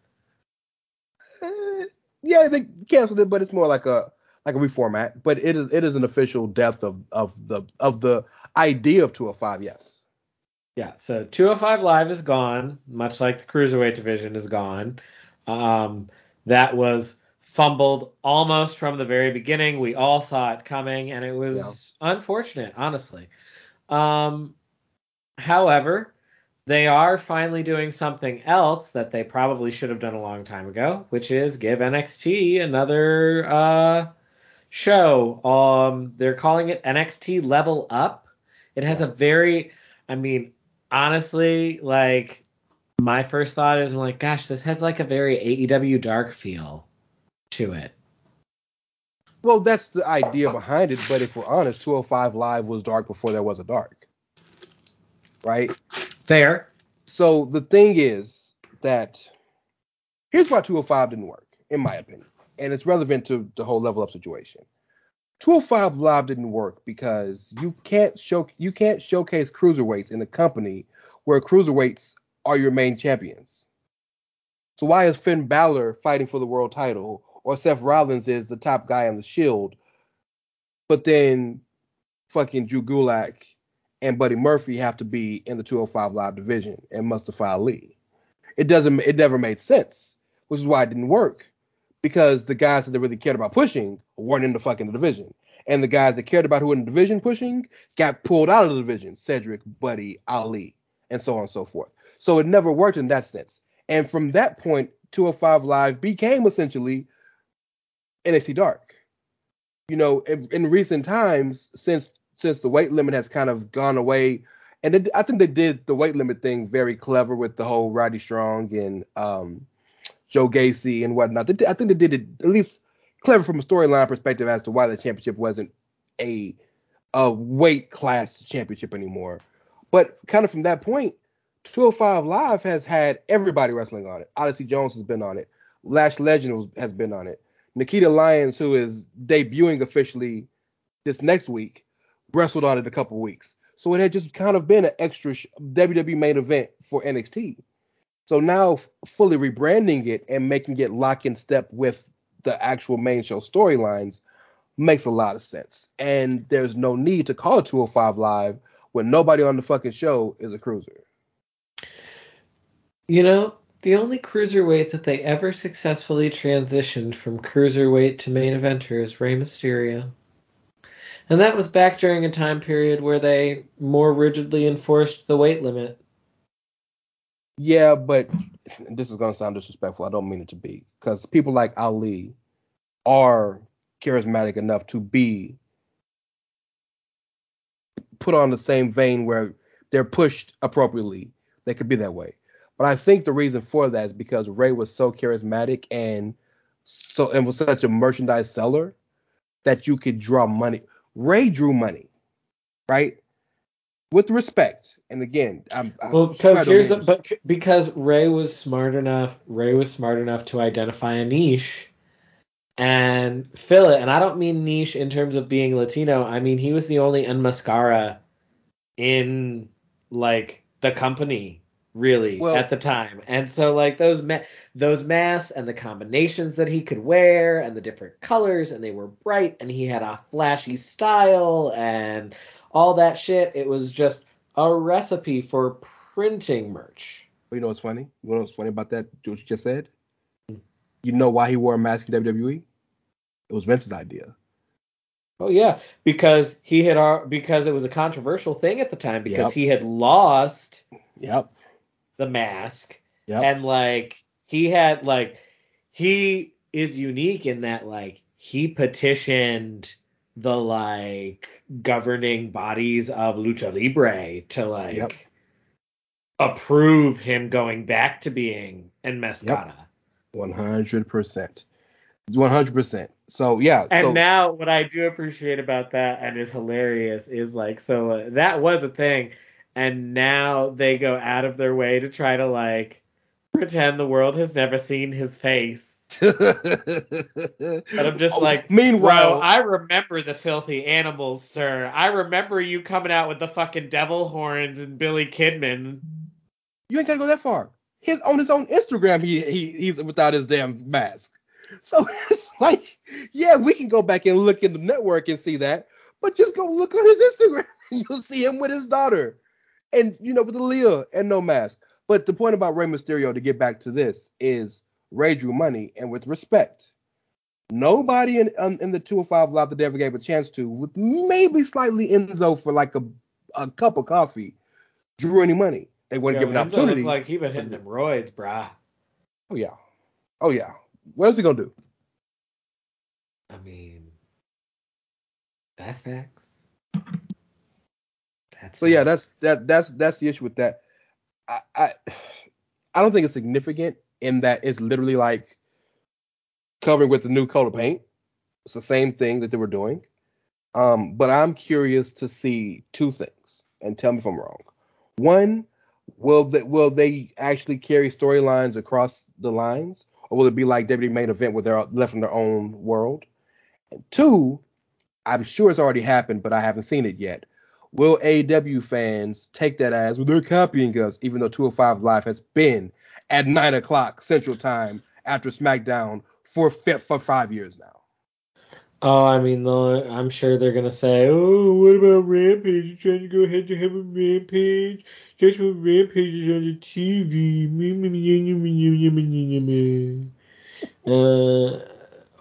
Eh, yeah, they canceled it, but it's more like a like a reformat. But it is it is an official death of of the of the idea of 205. Yes. Yeah, so 205 Live is gone, much like the Cruiserweight division is gone. Um, that was fumbled almost from the very beginning. We all saw it coming, and it was unfortunate, honestly. Um, however, they are finally doing something else that they probably should have done a long time ago, which is give NXT another uh, show. Um, they're calling it NXT Level Up. It has a very, I mean, honestly, like my first thought is I'm like, gosh, this has like a very AEW dark feel to it. Well, that's the idea behind it. But if we're honest, 205 Live was dark before there was a dark. Right? Fair. So the thing is that here's why 205 didn't work, in my opinion. And it's relevant to the whole level up situation. 205 Live didn't work because you can't show you can't showcase cruiserweights in a company where cruiserweights are your main champions. So why is Finn Balor fighting for the world title or Seth Rollins is the top guy on the Shield, but then fucking Drew Gulak and Buddy Murphy have to be in the 205 Live division and Mustafa Ali? It doesn't. It never made sense, which is why it didn't work because the guys that they really cared about pushing weren't in the fucking division. And the guys that cared about who were in the division pushing got pulled out of the division. Cedric, Buddy, Ali, and so on and so forth. So it never worked in that sense. And from that point, 205 Live became essentially NXT Dark. You know, in, in recent times, since since the weight limit has kind of gone away, and it, I think they did the weight limit thing very clever with the whole Roddy Strong and um, Joe Gacy and whatnot. I think they did it at least clever from a storyline perspective as to why the championship wasn't a a weight class championship anymore. But kind of from that point, 205 Live has had everybody wrestling on it. Odyssey Jones has been on it. Lash Legend was, has been on it. Nikita Lyons, who is debuting officially this next week, wrestled on it a couple weeks. So it had just kind of been an extra WWE main event for NXT. So now fully rebranding it and making it lock in step with the actual main show storylines makes a lot of sense. And there's no need to call it 205 Live when nobody on the fucking show is a cruiser. You know, the only cruiserweight that they ever successfully transitioned from cruiserweight to main eventer is Rey Mysterio. And that was back during a time period where they more rigidly enforced the weight limit. Yeah, but this is gonna sound disrespectful. I don't mean it to be, because people like Ali are charismatic enough to be put on the same vein where they're pushed appropriately. They could be that way. But I think the reason for that is because Rey was so charismatic and so and was such a merchandise seller that you could draw money. Rey drew money, right? With respect. And again, I'm Well, I'm because here's the but because Rey was smart enough. Rey was smart enough to identify a niche and fill it. And I don't mean niche in terms of being Latino. I mean he was the only enmascarado in like the company really Well- at the time. And so like those ma- those masks and the combinations that he could wear and the different colors and they were bright and he had a flashy style and all that shit. It was just a recipe for printing merch. you know what's funny? You know what's funny about that? What you just said? You know why he wore a mask in WWE? It was Vince's idea. Oh yeah, because he had ar- because it was a controversial thing at the time because Yep. he had lost Yep. the mask Yep. and like he had like he is unique in that like he petitioned the like governing bodies of lucha libre to like Yep. approve him going back to being en mascata One hundred percent. One hundred percent. So yeah. and so, now what i do appreciate about that and is hilarious is like so uh, that was a thing and now they go out of their way to try to like pretend the world has never seen his face And I'm just Oh, like, meanwhile, I remember the filthy animals, sir. I remember you coming out with the fucking devil horns and Billy Kidman. you ain't gotta go that far. His on his own Instagram, he, he he's without his damn mask. So it's like, yeah, we can go back and look in the network and see that, but just go look on his Instagram you'll see him with his daughter, and you know with Aalyah and no mask. But the point about Rey Mysterio to get back to this is Rey drew money, and with respect, nobody in um, in the 205 Live that they ever gave a chance to, with maybe slightly Enzo for like a a cup of coffee, drew any money. They wouldn't Yo, give an Enzo opportunity. like he been hitting them roids, brah. Oh yeah. Oh yeah. What else he gonna do? I mean, that's facts. That's So yeah, that's that that's that's the issue with that. I I, I don't think it's significant in that it's literally like covering with the new color paint. It's the same thing that they were doing. Um, but I'm curious to see two things, and tell me if I'm wrong. One, will they will they actually carry storylines across the lines, or will it be like WWE main event where they're left in their own world? And two, I'm sure it's already happened, but I haven't seen it yet. Will AEW fans take that as well, they're copying us, even though 205 Live has been at nine o'clock Central Time after SmackDown for for five years now? Oh, I mean, I'm sure they're gonna say, "Oh, what about Rampage? You trying to go head to head with Rampage? Just when Rampage is on the TV." Uh,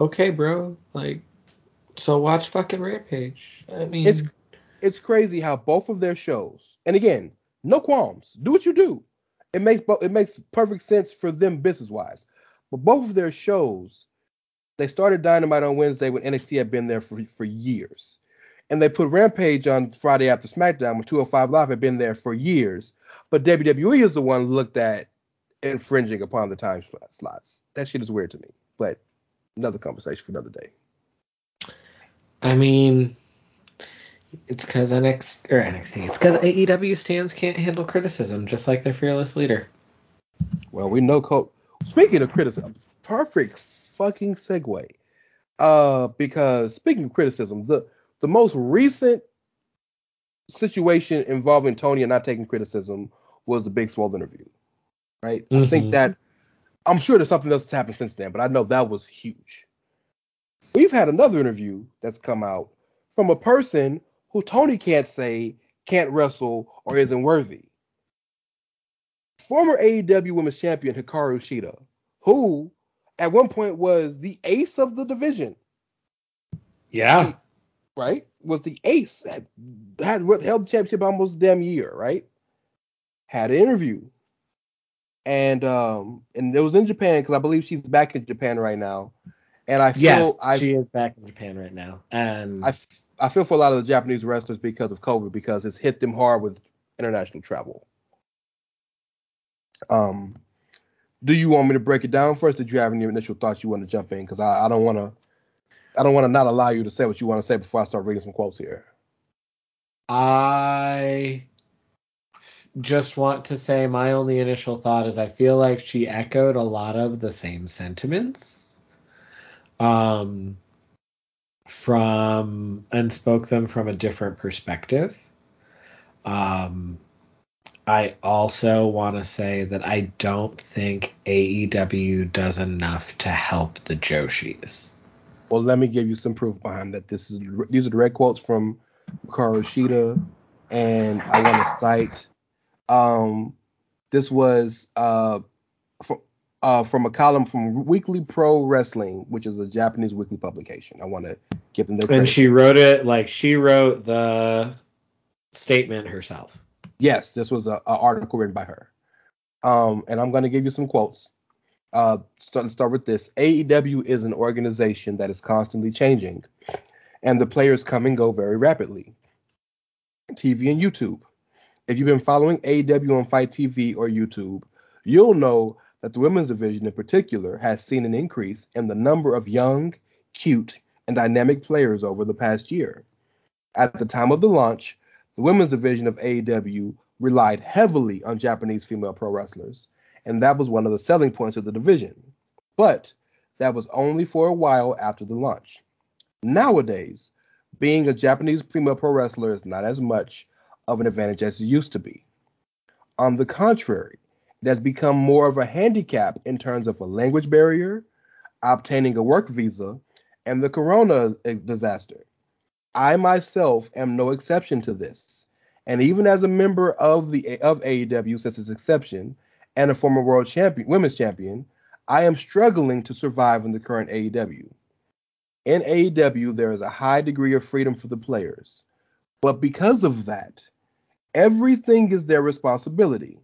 okay, bro. Like, so watch fucking Rampage. I mean, It's it's crazy how both of their shows, and again, no qualms, do what you do. It makes it makes perfect sense for them business wise. But both of their shows, they started Dynamite on Wednesday when NXT had been there for for years, and they put Rampage on Friday after SmackDown when 205 Live had been there for years. But WWE is the one looked at infringing upon the time slots. That shit is weird to me. But another conversation for another day. I mean, it's because NXT or NXT. It's because AEW stands can't handle criticism, just like their fearless leader. Well, we know Cole. Speaking of criticism, perfect fucking segue. Uh, because speaking of criticism, the the most recent situation involving Tony and not taking criticism was the Big Swole interview, right? I Mhm. think that I'm sure there's something else that's happened since then, but I know that was huge. We've had another interview that's come out from a person who Tony can't say can't wrestle or isn't worthy former AEW Women's Champion Hikaru Shida, who at one point was the ace of the division, Yeah. right? Was the ace, had, had held the championship almost a damn year, right? Had an interview, and um, and it was in Japan because I believe she's back in Japan right now, And I feel yes, I, she is back in Japan right now, and I, I feel for a lot of the Japanese wrestlers because of COVID because it's hit them hard with international travel. Um, do you want me to break it down first? Did you have any initial thoughts you want to jump in? Because I, I don't want to, I don't want to not allow you to say what you want to say before I start reading some quotes here. I just want to say my only initial thought is I feel like she echoed a lot of the same sentiments um from and spoke them from a different perspective. Um I also want to say that I don't think AEW does enough to help the Joshis. Well, let me give you some proof behind that. This is these are direct quotes from Hikaru and I want to cite. Um, this was uh, from, uh, from a column from Weekly Pro Wrestling, which is a Japanese weekly publication. I want to give them their And credit. she wrote it like she wrote the statement herself. Yes, this was a, a article written by her. Um, and I'm going to give you some quotes. Uh, start, let's start with this. AEW is an organization that is constantly changing, and the players come and go very rapidly. TV and YouTube. If you've been following AEW on FITE TV or YouTube, you'll know that the women's division in particular has seen an increase in the number of young, cute, and dynamic players over the past year. At the time of the launch, the women's division of AEW relied heavily on Japanese female pro wrestlers, and that was one of the selling points of the division. But that was only for a while after the launch. Nowadays, being a Japanese female pro wrestler is not as much of an advantage as it used to be. On the contrary, it has become more of a handicap in terms of a language barrier, obtaining a work visa, and the corona disaster. I myself am no exception to this. And even as a member of the of AEW since its inception and a former world champion, women's champion, I am struggling to survive in the current AEW. In AEW, there is a high degree of freedom for the players. But because of that, everything is their responsibility.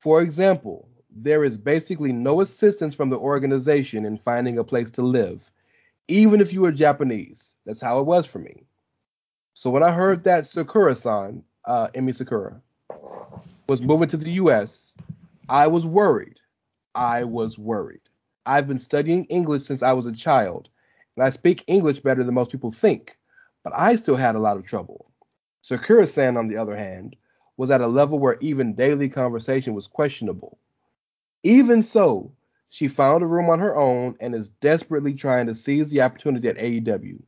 For example, there is basically no assistance from the organization in finding a place to live, even if you are Japanese. That's how it was for me. So when I heard that Sakura-san, uh, Emi Sakura, was moving to the U.S., I was worried. I was worried. I've been studying English since I was a child, and I speak English better than most people think, but I still had a lot of trouble. Sakura-san, on the other hand, was at a level where even daily conversation was questionable. Even so, she found a room on her own and is desperately trying to seize the opportunity at AEW.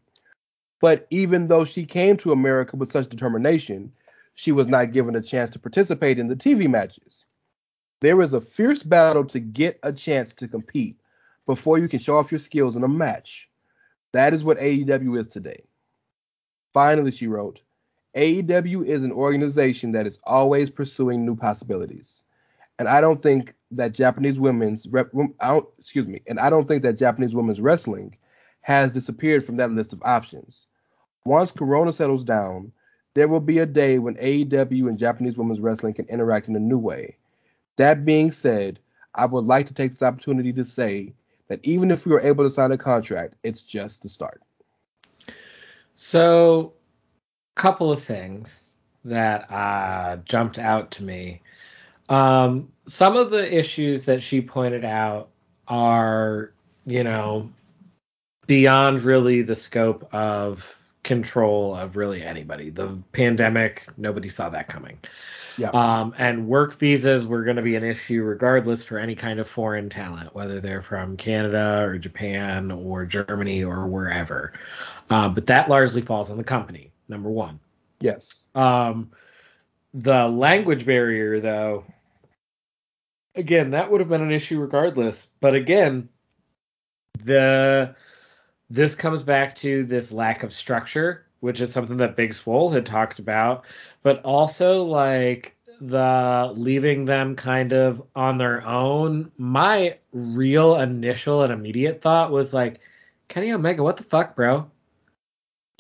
But even though she came to America with such determination, she was not given a chance to participate in the TV matches. There is a fierce battle to get a chance to compete before you can show off your skills in a match. That is what AEW is today. Finally, she wrote, AEW is an organization that is always pursuing new possibilities. And I don't think that Japanese women's rep, excuse me, and I don't think that Japanese women's wrestling has disappeared from that list of options. Once Corona settles down, there will be a day when AEW and Japanese women's wrestling can interact in a new way. That being said, I would like to take this opportunity to say that even if we were able to sign a contract, it's just the start. So, couple of things that uh, jumped out to me. Um, some of the issues that she pointed out are, you know, beyond really the scope of control of really anybody. The pandemic, nobody saw that coming. Yeah. Um, and work visas were going to be an issue regardless for any kind of foreign talent, whether they're from Canada or Japan or Germany or wherever. Uh, but that largely falls on the company, number one. Yes. Um, the language barrier, though, again, that would have been an issue regardless. But again, the this comes back to this lack of structure, which is something that Big Swole had talked about, but also like the leaving them kind of on their own. My real initial and immediate thought was like, Kenny Omega, what the fuck, bro?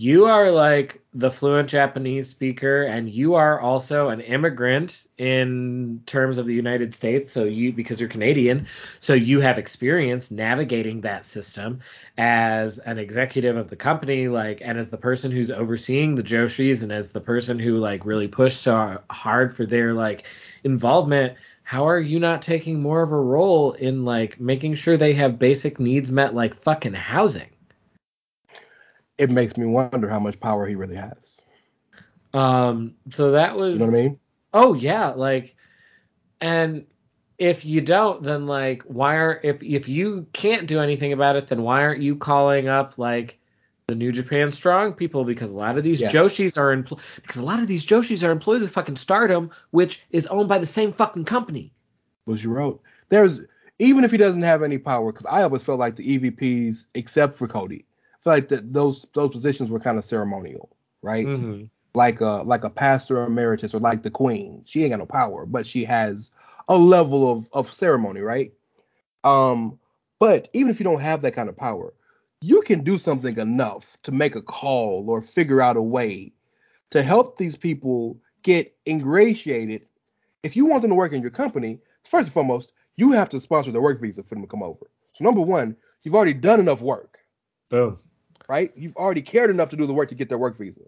You are like the fluent Japanese speaker, and you are also an immigrant in terms of the United States. So you, because you're Canadian, so you have experience navigating that system as an executive of the company, like, and as the person who's overseeing the Joshis, and as the person who like really pushed so hard for their like involvement. How are you not taking more of a role in like making sure they have basic needs met, like fucking housing? It makes me wonder how much power he really has. Um, so that was. You know what I mean? Oh yeah, like, and if you don't, then like, why are if if you can't do anything about it, then why aren't you calling up like the New Japan Strong people? Because a lot of these Yes. Joshis are empl- because a lot of these Joshis are employed with fucking Stardom, which is owned by the same fucking company. Was you wrote. There's even if he doesn't have any power, because I always felt like the EVPs, except for Cody, feel like that those those positions were kind of ceremonial, right? Mm-hmm. Like a like a pastor emeritus or like the queen. She ain't got no power, but she has a level of of ceremony, right? Um, but even if you don't have that kind of power, you can do something enough to make a call or figure out a way to help these people get ingratiated. If you want them to work in your company, first and foremost, you have to sponsor the work visa for them to come over. So number one, you've already done enough work, Boom. Right? You've already cared enough to do the work to get their work visa.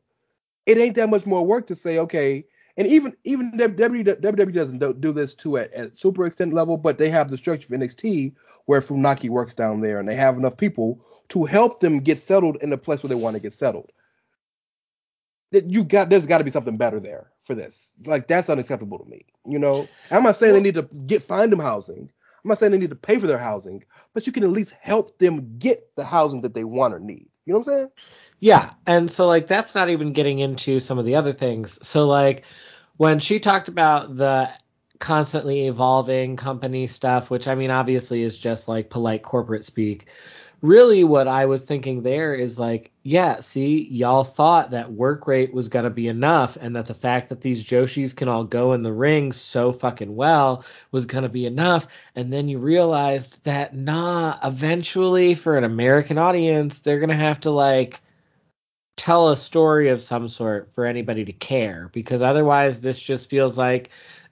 It ain't that much more work to say, okay, and even even WWE, doesn't do- this too at, super extent level, but they have the structure of NXT where Funaki works down there, and they have enough people to help them get settled in the place where they want to get settled. That you got, there's got to be something better there for this. Like that's unacceptable to me. You know, I'm not saying they need to get find them housing. I'm not saying they need to pay for their housing, but you can at least help them get the housing that they want or need. You know what I'm saying? Yeah, and so like that's not even getting into some of the other things. So like when she talked about the constantly evolving company stuff, which I mean obviously is just like polite corporate speak. Really what I was thinking there is like, yeah, see, y'all thought that work rate was going to be enough and that the fact that these Joshis can all go in the ring so fucking well was going to be enough. And then you realized that nah, eventually for an American audience, they're going to have to like tell a story of some sort for anybody to care because otherwise this just feels like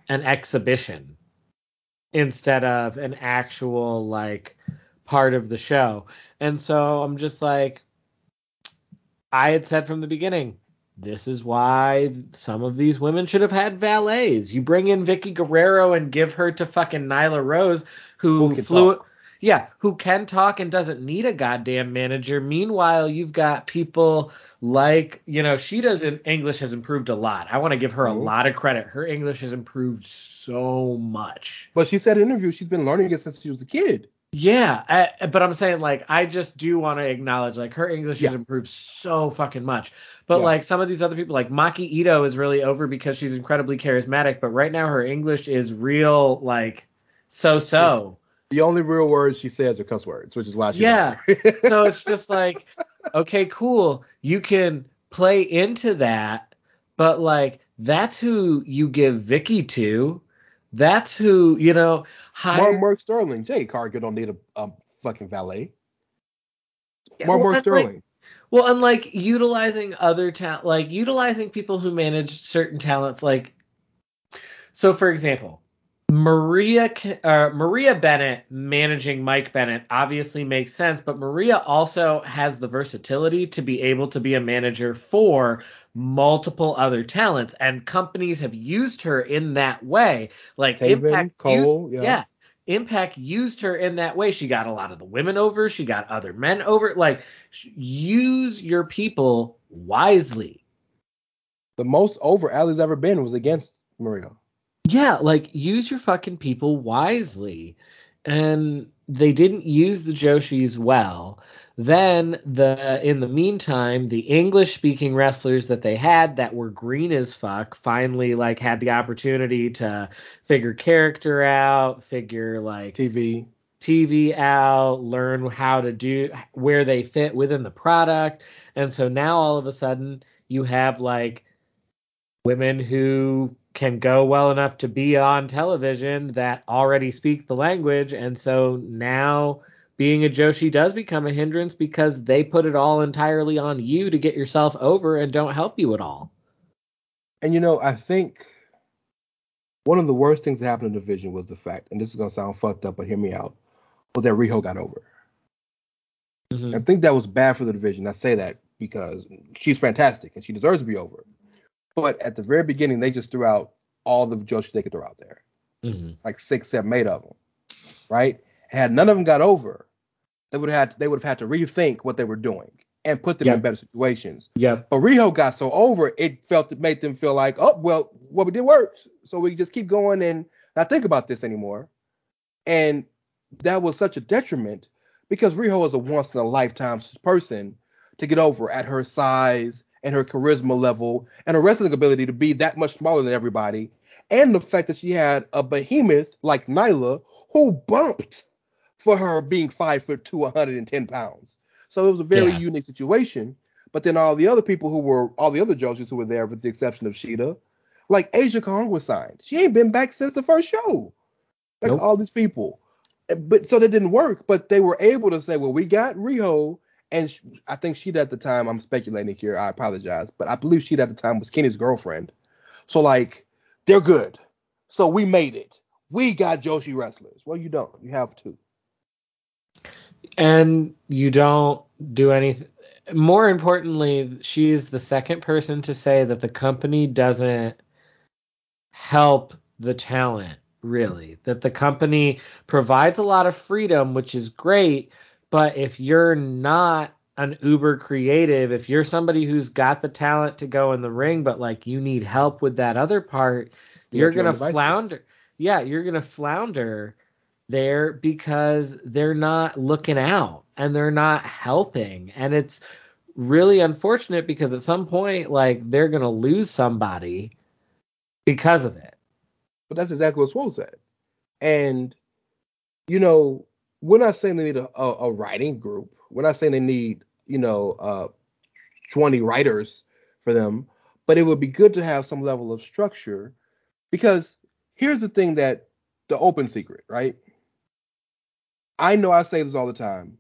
an exhibition instead of an actual like part of the show. And so I'm just like I had said from the beginning this is why some of these women should have had valets. You bring in Vickie Guerrero and give her to fucking Nyla Rose who, Who can flew talk. yeah, who can talk and doesn't need a goddamn manager. Meanwhile, you've got people like, you know, she doesn't English has improved a lot. I want to give her a Mhm. lot of credit. Her English has improved so much. But she said in an interview she's been learning it since she was a kid. Yeah, I, but I'm saying like I just do want to acknowledge like her English has improved so fucking much. But Yeah. like some of these other people like Maki Ito is really over because she's incredibly charismatic, but right now her English is real like so so. The only real words she says are cuss words, which is why she Yeah. so it's just like, okay, cool. You can play into that, but like that's who you give Vickie to. That's who you know. Hire, Mark, Sterling, Jade Cargill don't need a, a fucking valet. Yeah, Mark, well, that's like- Sterling. Well, and like utilizing other talent, like utilizing people who manage certain talents, like so. For example, Maria uh, Maria Bennett managing Mike Bennett obviously makes sense, but Maria also has the versatility to be able to be a manager for multiple other talents, and companies have used her in that way. Like Taven, Impact Cole, used, yeah. Impact used her in that way. She got a lot of the women over. She got other men over. Like, use your people wisely. The most over Allie's ever been was against Maria. Yeah, like use your fucking people wisely. And they didn't use the Joshis well. Then the in the meantime, the English speaking wrestlers that they had that were green as fuck finally like had the opportunity to figure character out, figure like TV. TV out, learn how to do where they fit within the product. And so now all of a sudden you have like women who can go well enough to be on television that already speak the language. And so now being a Joshi does become a hindrance because they put it all entirely on you to get yourself over and don't help you at all. And you know, I think one of the worst things that happened in the division was the fact, and this is gonna sound fucked up, but hear me out, was that Riho got over. Mhm. I think that was bad for the division. I say that because she's fantastic and she deserves to be over. But at the very beginning, they just threw out all the Joshi they could throw out there, Mhm. like six, seven, eight of them, right? Had none of them got over, they would have had they would have had to rethink what they were doing and put them Yep. in better situations. Yeah. But Riho got so over, it felt it made them feel like, oh well, what we did worked, so we just keep going and not think about this anymore. And that was such a detriment because Riho is a once in a lifetime person to get over at her size and her charisma level and her wrestling ability to be that much smaller than everybody, and the fact that she had a behemoth like Nyla who bumped for her being five foot two, 110 pounds. So it was a very Yeah. unique situation. But then all the other people who were all the other Joshies who were there, with the exception of Shida, like Aja Kong was signed. She ain't been back since the first show. Like Nope. all these people. Uh, But so that didn't work. But they were able to say, well, we got Riho, and sh- I think Shida at the time, I'm speculating here, I apologize, but I believe Shida at the time was Kenny's girlfriend. So like, they're good. So we made it. We got Joshi wrestlers. Well, you don't. You have two. And you don't do anything more importantly she's the second person to say that the company doesn't help the talent really. That the company provides a lot of freedom which is great but if you're not an uber creative if you're somebody who's got the talent to go in the ring but like you need help with that other part You you're gonna flounder yeah you're gonna flounder there because they're not looking out and they're not helping and it's really unfortunate because at some point like they're gonna lose somebody because of it But that's exactly what Swole said. And, you know, we're not saying they need a, a, a writing group. We're not saying they need, you know, uh, 20 writers for them. But it would be good to have some level of structure because here's the thing that the open secret, right? I know I say this all the time.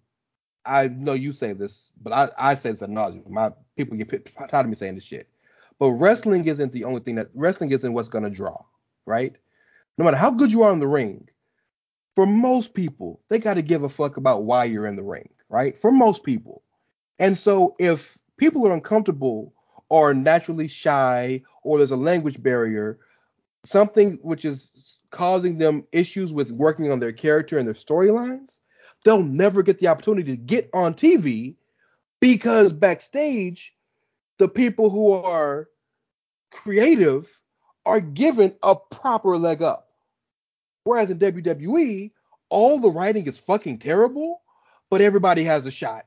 I know you say this, but I, I say this ad nauseum. My people get tired of me saying this shit. But wrestling isn't the only thing that wrestling isn't what's gonna draw, right? No matter how good you are in the ring, for most people, they got to give a fuck about why you're in the ring, right? For most people. And so if people are uncomfortable or naturally shy or there's a language barrier, something which is causing them issues with working on their character and their storylines, they'll never get the opportunity to get on TV because backstage, the people who are creative are given a proper leg up. Whereas in WWE, all the writing is fucking terrible, but everybody has a shot.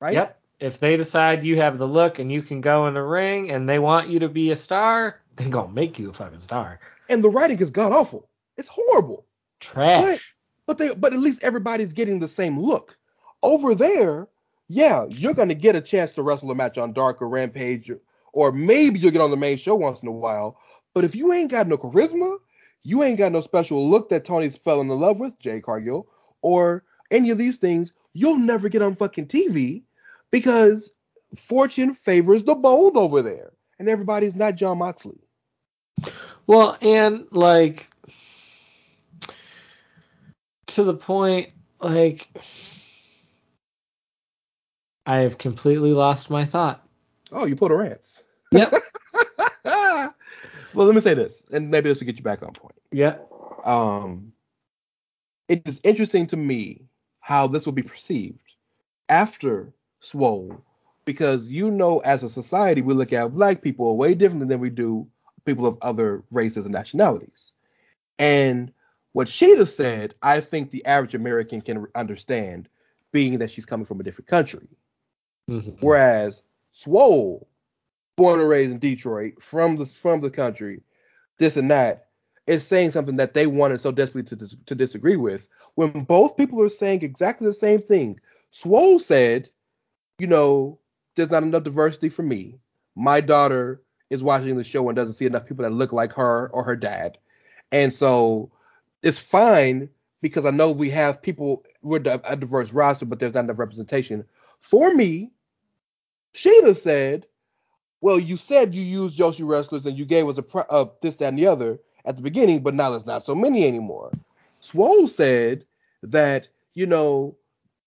Right? yep if they decide you have the look and you can go in the ring and they want you to be a star they gonna make you a fucking star And the writing is god awful. It's horrible. trash But they but at least everybody's getting the same look. Over there, yeah, you're gonna get a chance to wrestle a match on Dark or Rampage, or, or maybe you'll get on the main show once in a while. But if you ain't got no charisma, you ain't got no special look that Tony's fell in love with, Jade Cargill, or any of these things, you'll never get on fucking TV because fortune favors the bold over there. And everybody's not Jon Moxley. Well, and like to the point, like I have completely lost my thought. Oh, you pulled a rants. Yep. well, let me say this, and maybe this will get you back on point. yeah. Um, it is interesting to me how this will be perceived after Swole, because you know, as a society, we look at black people way differently than we do people of other races and nationalities. And what Shida said, I think the average American can understand, being that she's coming from a different country. Mhm. Whereas Swole, born and raised in Detroit, from the from the country, this and that, is saying something that they wanted so desperately to dis- to disagree with. When both people are saying exactly the same thing, Swole said, you know, there's not enough diversity for me. My daughter is watching the show and doesn't see enough people that look like her or her dad, and so it's fine because I know we have people we're a diverse roster, but there's not enough representation. For me, Shida said, "Well, you said you used Joshi wrestlers and you gave us a pr- uh, this, that, and the other at the beginning, but now there's not so many anymore." Swole said that you know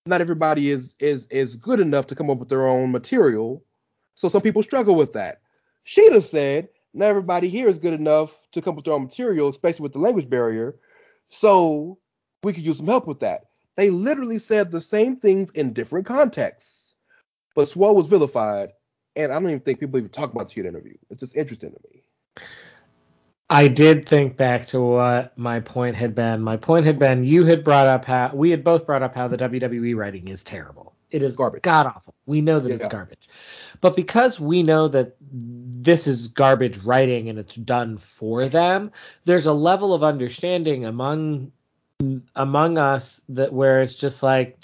not everybody is is is good enough to come up with their own material, so some people struggle with that. Shida said not everybody here is good enough to come with their own material, especially with the language barrier. So we could use some help with that. They literally said the same things in different contexts. But Swole was vilified, and I don't even think people even talk about the Shida interview. It's just interesting to me. I did think back to what my point had been. My point had been you had brought up how we had both brought up how the WWE writing is terrible. It is garbage. God awful. We know that Yeah. it's garbage. But because we know that this is garbage writing and it's done for them, there's a level of understanding among among us that where it's just like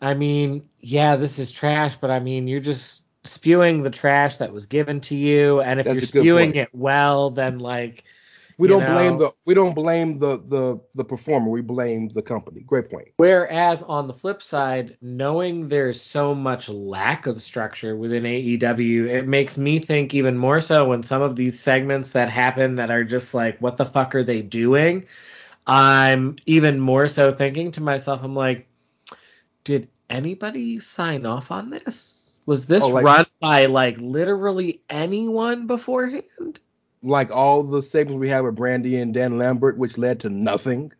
I mean, yeah, this is trash, but I mean, you're just spewing the trash that was given to you and if That's you're spewing point. it well, then like We don't blame the we don't blame the the the performer. We blame the company. Great point. Whereas on the flip side, knowing there's so much lack of structure within AEW, it makes me think even more so when some of these segments that happen that are just like, what the fuck are they doing? I'm even more so thinking to myself, I'm like, did anybody sign off on this? Was this Oh, like- run by like literally anyone beforehand? Like all the segments we had with Brandi and Dan Lambert, which led to nothing.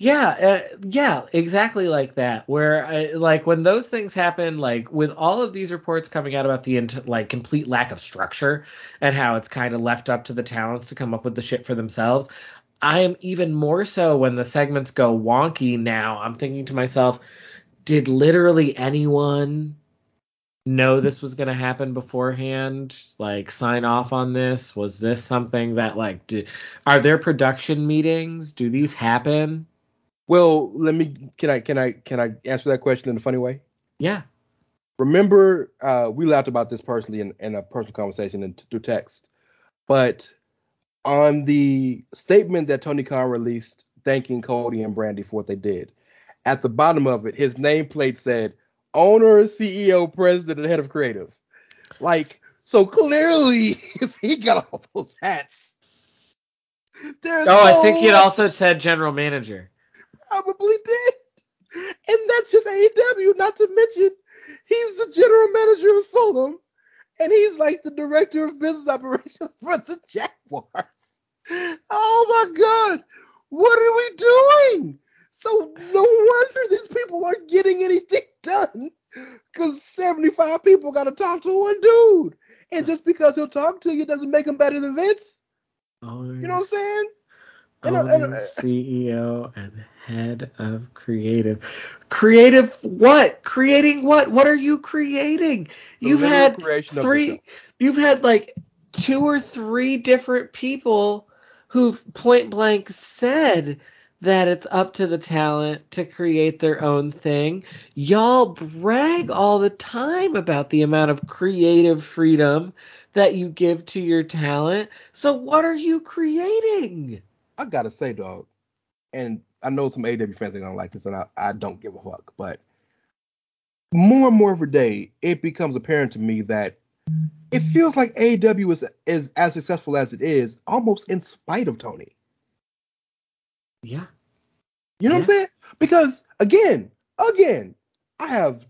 Yeah, uh, yeah, exactly like that. Where I, like when those things happen, like with all of these reports coming out about the like complete lack of structure and how it's kind of left up to the talents to come up with the shit for themselves. I am even more so when the segments go wonky now. I'm thinking to myself, did literally anyone know this was going to happen beforehand? Like sign off on this? Was this something that like did, are there production meetings? Do these happen? Well, let me can I can I can I answer that question in a funny way? Yeah. Remember, uh, we laughed about this personally in, in a personal conversation and through text, but on the statement that Tony Khan released thanking Cody and Brandi for what they did, at the bottom of it, his nameplate said owner, CEO, president, and head of creative. Like, so clearly, if he got all those hats, there's Oh, I think he'd also said general manager. probably did. And that's just AEW, not to mention he's the general manager of Fulham, and he's like the director of business operations for the Jaguars. Oh my God, what are we doing? So no wonder these people aren't getting anything done, because 75 people got to talk to one dude, and just because he'll talk to you doesn't make him better than Vince. Oh, You know what I'm saying? And, uh, and, Owner, uh, CEO and head of creative. Creative what? Creating what? What are you creating? You've had creation of the three you've had like two or three different people who've point blank said that it's up to the talent to create their own thing. Y'all brag all the time about the amount of creative freedom that you give to your talent. So what are you creating? I gotta say, dog, and I know some AEW fans are gonna like this, and I, I don't give a fuck, but more and more every day, it becomes apparent to me that it feels like AEW is is as successful as it is, almost in spite of Tony. Yeah. You know what I'm saying? Because again, again, I have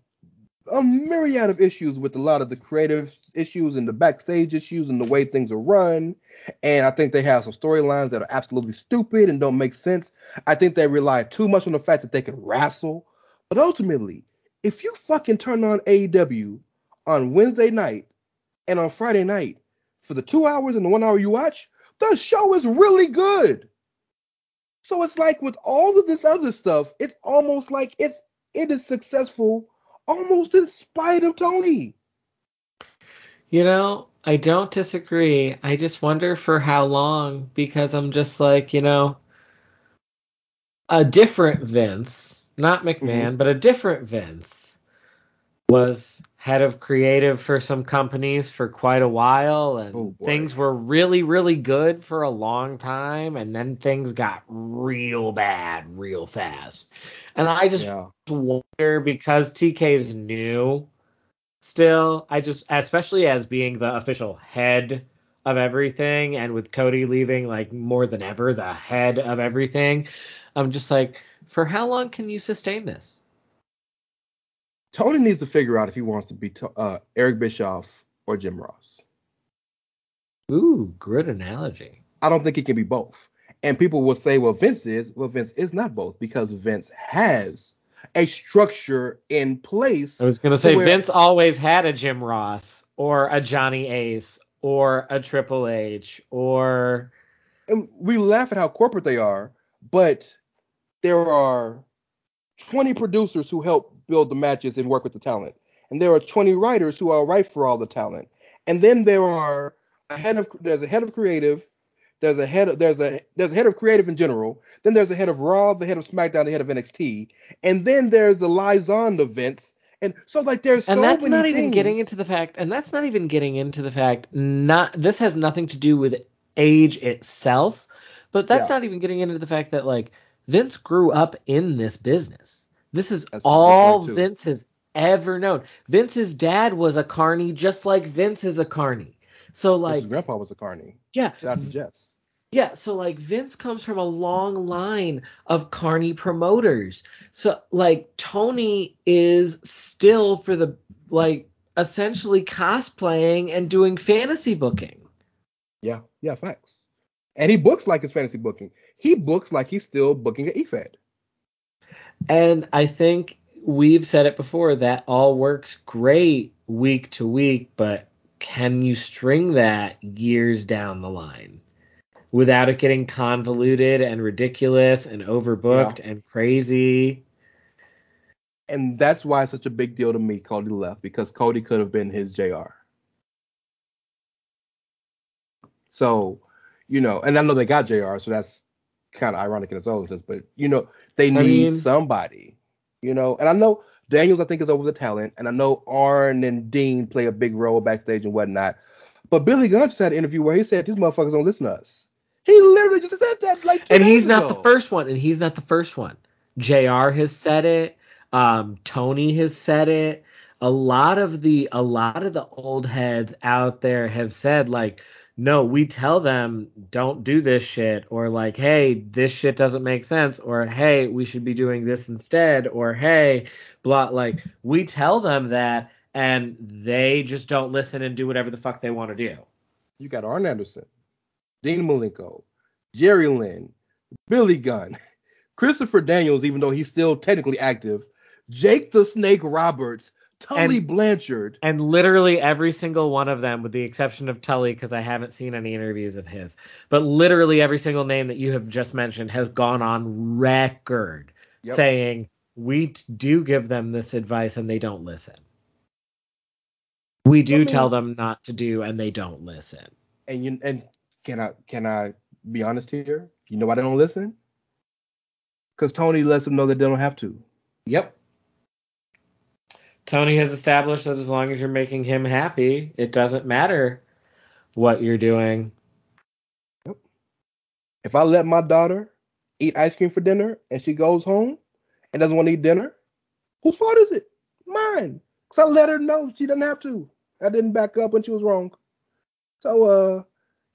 a myriad of issues with a lot of the creative issues and the backstage issues and the way things are run. And I think they have some storylines that are absolutely stupid and don't make sense. I think they rely too much on the fact that they can wrestle. But ultimately, if you fucking turn on AEW on Wednesday night and on Friday night for the two hours and the one hour you watch, the show is really good. So it's like with all of this other stuff, it's almost like it's it is successful almost in spite of Tony. You know, I don't disagree. I just wonder for how long because I'm just like, you know, a different Vince, not mm-hmm. McMahon, but a different Vince was head of creative for some companies for quite a while and Oh, things were really really good for a long time and then things got real bad real fast and i just Yeah. wonder because TK's new still. I just especially as being the official head of everything and with Cody leaving like more than ever the head of everything, I'm just like for how long can you sustain this? Tony needs to figure out if he wants to be to- uh, Eric Bischoff or Jim Ross. Ooh, good analogy. I don't think he can be both. And people will say, well, Vince is. Well, Vince is not both because Vince has a structure in place. I was gonna say where- Vince always had a Jim Ross or a Johnny Ace or a Triple H or and we laugh at how corporate they are, but there are 20 producers who help build the matches and work with the talent. And there are 20 writers who are right for all the talent. And then there are a head of there's a head of creative, there's a head of there's a there's a head of creative in general, then there's a head of Raw, the head of SmackDown, the head of NXT, and then there's the liaison events. And so like there's and so that's many not even things. getting into the fact and that's not even getting into the fact not this has nothing to do with age itself but that's Yeah. not even getting into the fact that like vince grew up in this business this is That's all vince has ever known vince's dad was a carney just like vince is a carney so Like His grandpa was a carney. yeah Shout out to Jess. yeah, so like Vince comes from a long line of Carney promoters. So like Tony is still for the like essentially cosplaying and doing fantasy booking. Yeah, yeah, facts. And he books like it's fantasy booking. He books like he's still booking at EFED. And I think we've said it before that all works great week to week, but can you string that years down the line without it getting convoluted and ridiculous and overbooked and crazy? And that's why it's such a big deal to me Cody left because Cody could have been his JR. So, you know, and I know they got JR, so that's kind of ironic in its own sense, but you know, they I need mean- somebody, you know, and I know Daniels, I think, is over the talent, and I know Arn and Dean play a big role backstage and whatnot. But Billy Gunn just had an interview where he said these motherfuckers don't listen to us. He literally just said that like and he's days not the first one and he's not the first one. Jr has said it. Um tony has said it. A lot of the a lot of the old heads out there have said like no we tell them don't do this shit or like hey this shit doesn't make sense or hey we should be doing this instead or hey blah like we tell them that and they just don't listen and do whatever the fuck they want to do. You got Arn Anderson, Dean Malenko, Jerry Lynn, Billy Gunn, Christopher Daniels, even though he's still technically active, Jake the Snake Roberts, Tully And- Blanchard. And literally every single one of them, with the exception of Tully, because I haven't seen any interviews of his, but literally every single name that you have just mentioned has gone on record Yep. saying we t- do give them this advice and they don't listen. We do mean- tell them not to do and they don't listen. And you and can I can I be honest here? You know why they don't listen? Because Tony lets them know that they don't have to. Yep. Tony has established that as long as you're making him happy, it doesn't matter what you're doing. If I let my daughter eat ice cream for dinner and she goes home and doesn't want to eat dinner, whose fault is it? Mine. Because I let her know she doesn't have to. I didn't back up when she was wrong. So uh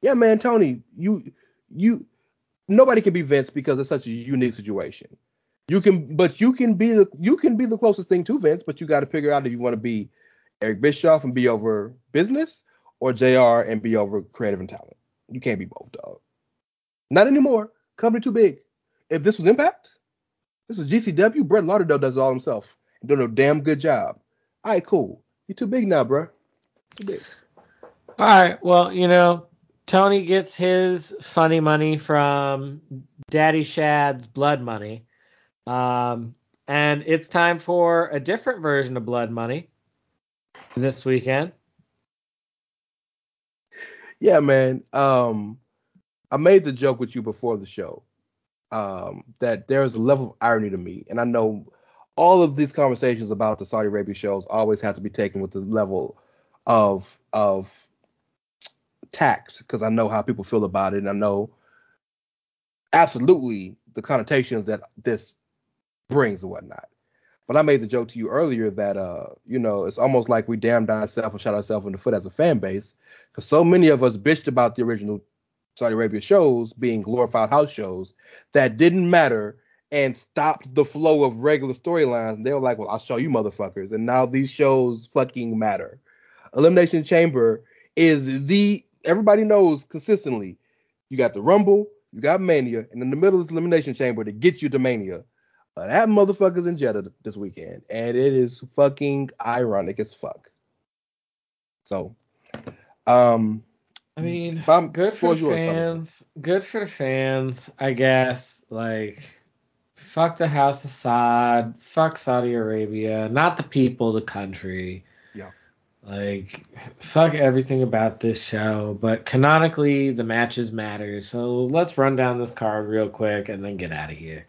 yeah, man, Tony, you you nobody can be Vince because it's such a unique situation. You can but you can be the you can be the closest thing to Vince, but you got to figure out if you want to be Eric Bischoff and be over business or JR and be over creative and talent. You can't be both, dog. Not anymore. Company too big. If this was Impact, this was GCW. Brett Lauderdale does it all himself. Doing a damn good job. All right, cool. You're too big now, bro. Too big. All right. Well, you know, Tony gets his funny money from Daddy Shad's blood money. Um, and it's time for a different version of blood money this weekend. Yeah, man. Um, I made the joke with you before the show. Um, that there's a level of irony to me, and I know all of these conversations about the Saudi Arabia shows always have to be taken with the level of of tact because I know how people feel about it and I know absolutely the connotations that this brings and whatnot. But I made the joke to you earlier that uh, you know, it's almost like we damned ourselves and shot ourselves in the foot as a fan base because so many of us bitched about the original Saudi Arabia shows being glorified house shows that didn't matter and stopped the flow of regular storylines. They were like, "Well, I'll show you motherfuckers," and now these shows fucking matter. Elimination Chamber is the everybody knows consistently. You got the Rumble, you got Mania, and in the middle is Elimination Chamber to get you to Mania. But that motherfucker's in Jeddah this weekend, and it is fucking ironic as fuck. So, um, I mean, I'm- good for the fans. Good for the fans, I guess. Like, fuck the House of Saud. Fuck Saudi Arabia. Not the people, the country. Yeah. Like, fuck everything about this show. But canonically, the matches matter. So let's run down this card real quick and then get out of here.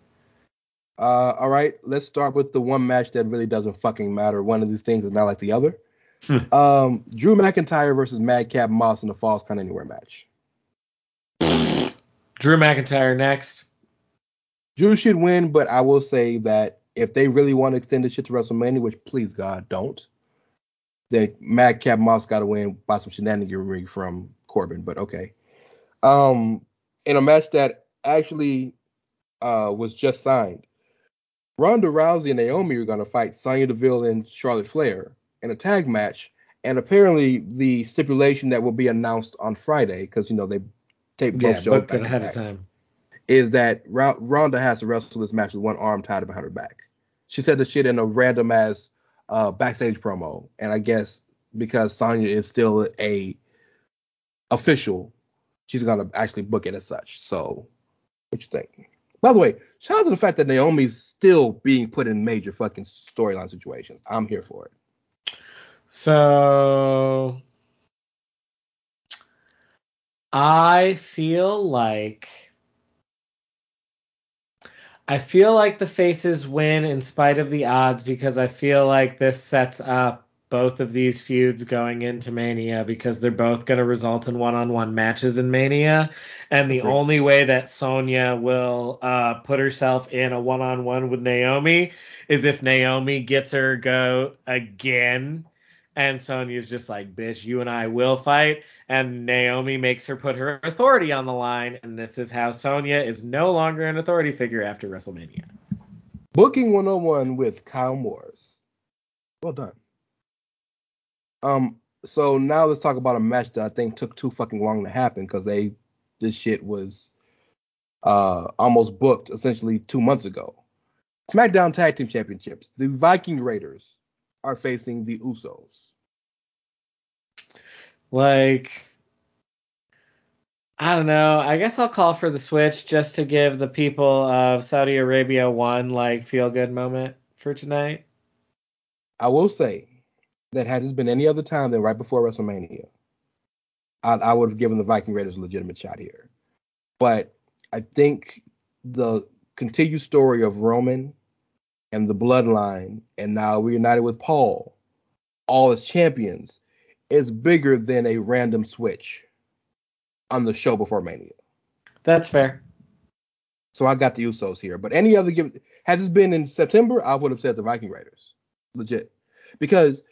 Uh, all right, let's start with the one match that really doesn't fucking matter. One of these things is not like the other. Hmm. Um, Drew McIntyre versus Madcap Moss in the Falls Count Anywhere match. Drew McIntyre next. Drew should win, but I will say that if they really want to extend this shit to WrestleMania, which please God don't, then Madcap Moss got to win by some shenaniganry from Corbin. But okay. Um, in a match that actually uh was just signed, Ronda Rousey and Naomi are going to fight Sonya Deville and Charlotte Flair in a tag match. And apparently, the stipulation that will be announced on Friday, because you know they tape both Yeah, shows booked it to ahead of time. is that Ro- Ronda has to wrestle this match with one arm tied behind her back. She said the shit in a random ass uh, backstage promo, and I guess because Sonya is still a official, she's gonna actually book it as such. So, what you think? By the way, shout out to the fact that Naomi's still being put in major fucking storyline situations. I'm here for it. So I feel like I feel like the faces win in spite of the odds because I feel like this sets up both of these feuds going into Mania because they're both going to result in one-on-one matches in Mania and the Agreed. only way that Sonya will uh, put herself in a one-on-one with Naomi is if Naomi gets her go again and Sonya's just like, bitch, you and I will fight. And Naomi makes her put her authority on the line. And this is how Sonya is no longer an authority figure after WrestleMania. Booking 101 with Kyle Morris. Well done. Um, so now let's talk about a match that I think took too fucking long to happen because they this shit was uh almost booked essentially two months ago. SmackDown Tag Team Championships. The Viking Raiders are facing the Usos. Like, I don't know. I guess I'll call for the switch just to give the people of Saudi Arabia one, like, feel good moment for tonight. I will say that had this been any other time than right before WrestleMania, I, I would have given the Viking Raiders a legitimate shot here. But I think the continued story of Roman and the bloodline, and now reunited with Paul, all as champions, is bigger than a random switch on the show before Mania. That's fair. So I got the Usos here. But any other given had this been in September, I would have said the Viking Raiders. Legit. Because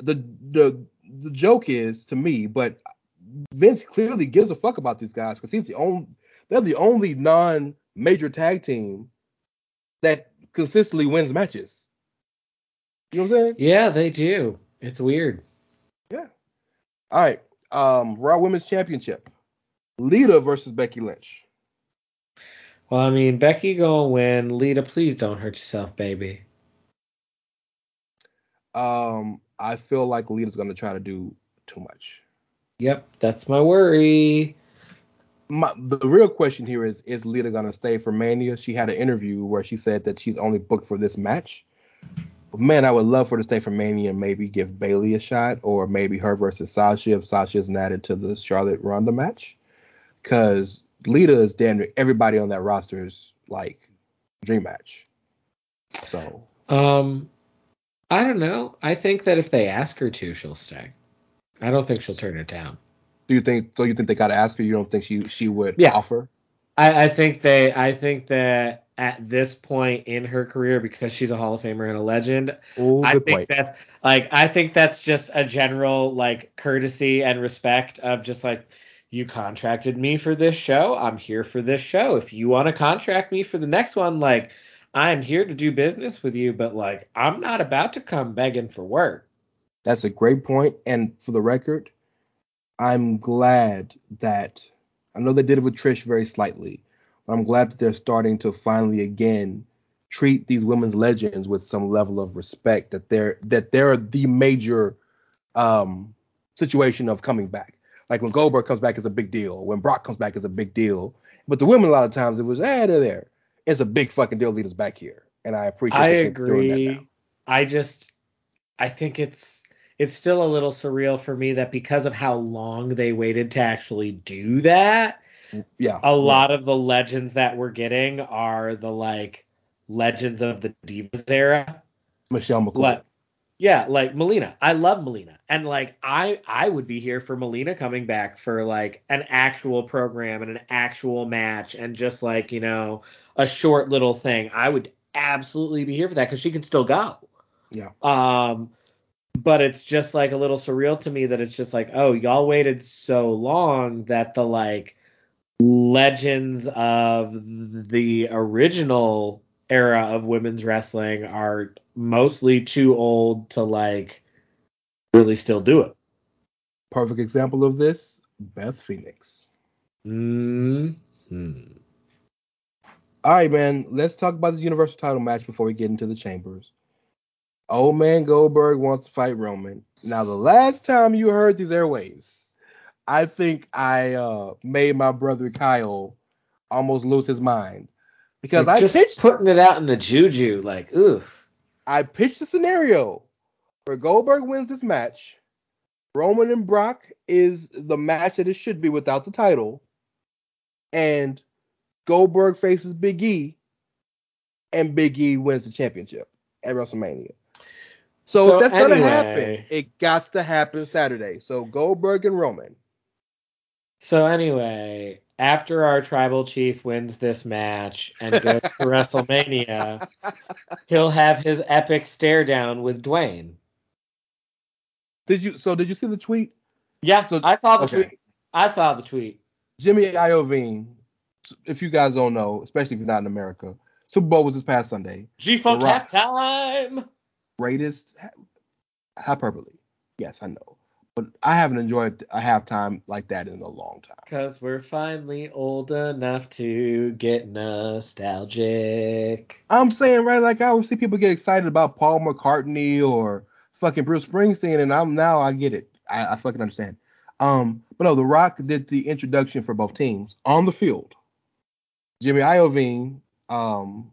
the the the joke is to me, but Vince clearly gives a fuck about these guys because he's the only they're the only non major tag team that consistently wins matches. You know what I'm saying? Yeah, they do. It's weird. Yeah. All right. Um Raw Women's Championship. Lita versus Becky Lynch. Well, I mean, Becky gonna win. Lita, please don't hurt yourself, baby. Um, I feel like Lita's gonna try to do too much. Yep, that's my worry. My, the real question here is: Is Lita gonna stay for Mania? She had an interview where she said that she's only booked for this match. But man, I would love for her to stay for Mania and maybe give Bayley a shot, or maybe her versus Sasha if Sasha isn't added to the Charlotte Ronda match. Because Lita is damn near everybody on that roster's like dream match. So Um, I don't know. I think that if they ask her to, she'll stay. I don't think she'll turn it down. Do you think? So you think they got to ask her? You don't think she she would Yeah. offer? I, I think they. I think that at this point in her career, because she's a Hall of Famer and a legend, Oh, I think point. that's like I think that's just a general like courtesy and respect of just like you contracted me for this show. I'm here for this show. If you want to contract me for the next one, like I'm here to do business with you, but like I'm not about to come begging for work. That's a great point. And for the record, I'm glad that I know they did it with Trish very slightly, but I'm glad that they're starting to finally again treat these women's legends with some level of respect that they're that they're the major um situation of coming back. Like when Goldberg comes back is a big deal. When Brock comes back is a big deal. But the women a lot of times it was eh, they're there. It's a big fucking deal lead us back here. And I appreciate I that doing that agree. I just I think it's it's still a little surreal for me that because of how long they waited to actually do that, mm, Yeah. a lot of the legends that we're getting are the like legends of the Divas era. Michelle McCool. Like, yeah, like Melina. I love Melina, and like I I would be here for Melina coming back for like an actual program and an actual match, and just like you know a short little thing. I would absolutely be here for that because she can still go. Yeah. Um, but it's just like a little surreal to me that it's just like, oh, y'all waited so long that the like legends of the original era of women's wrestling are mostly too old to like really still do it. Perfect example of this, Beth Phoenix. Mm-hmm. All right, man. Let's talk about the Universal title match before we get into the chambers. Old man Goldberg wants to fight Roman. Now, the last time you heard these airwaves, I think I uh, made my brother Kyle almost lose his mind because I just pitched putting it out in the juju, like, oof. I pitched a scenario where Goldberg wins this match. Roman and Brock is the match that it should be without the title. And Goldberg faces Big E. And Big E wins the championship at WrestleMania. So, So if that's gonna happen, it got to happen Saturday. So Goldberg and Roman. So anyway, after our tribal chief wins this match and goes to WrestleMania, he'll have his epic stare down with Dwayne. Did you so did you see the tweet? Yeah, So- I saw the okay. tweet. I saw the tweet. Jimmy Iovine, if you guys don't know, especially if you're not in America, Super Bowl was this past Sunday. G Funk halftime. greatest hyperbole. Yes, I know. But I haven't enjoyed a halftime like that in a long time. Cause we're finally old enough to get nostalgic. I'm saying, right, like I always see people get excited about Paul McCartney or fucking Bruce Springsteen, and I'm now I get it. I, I fucking understand. Um, but no, The Rock did the introduction for both teams on the field. Jimmy Iovine, um,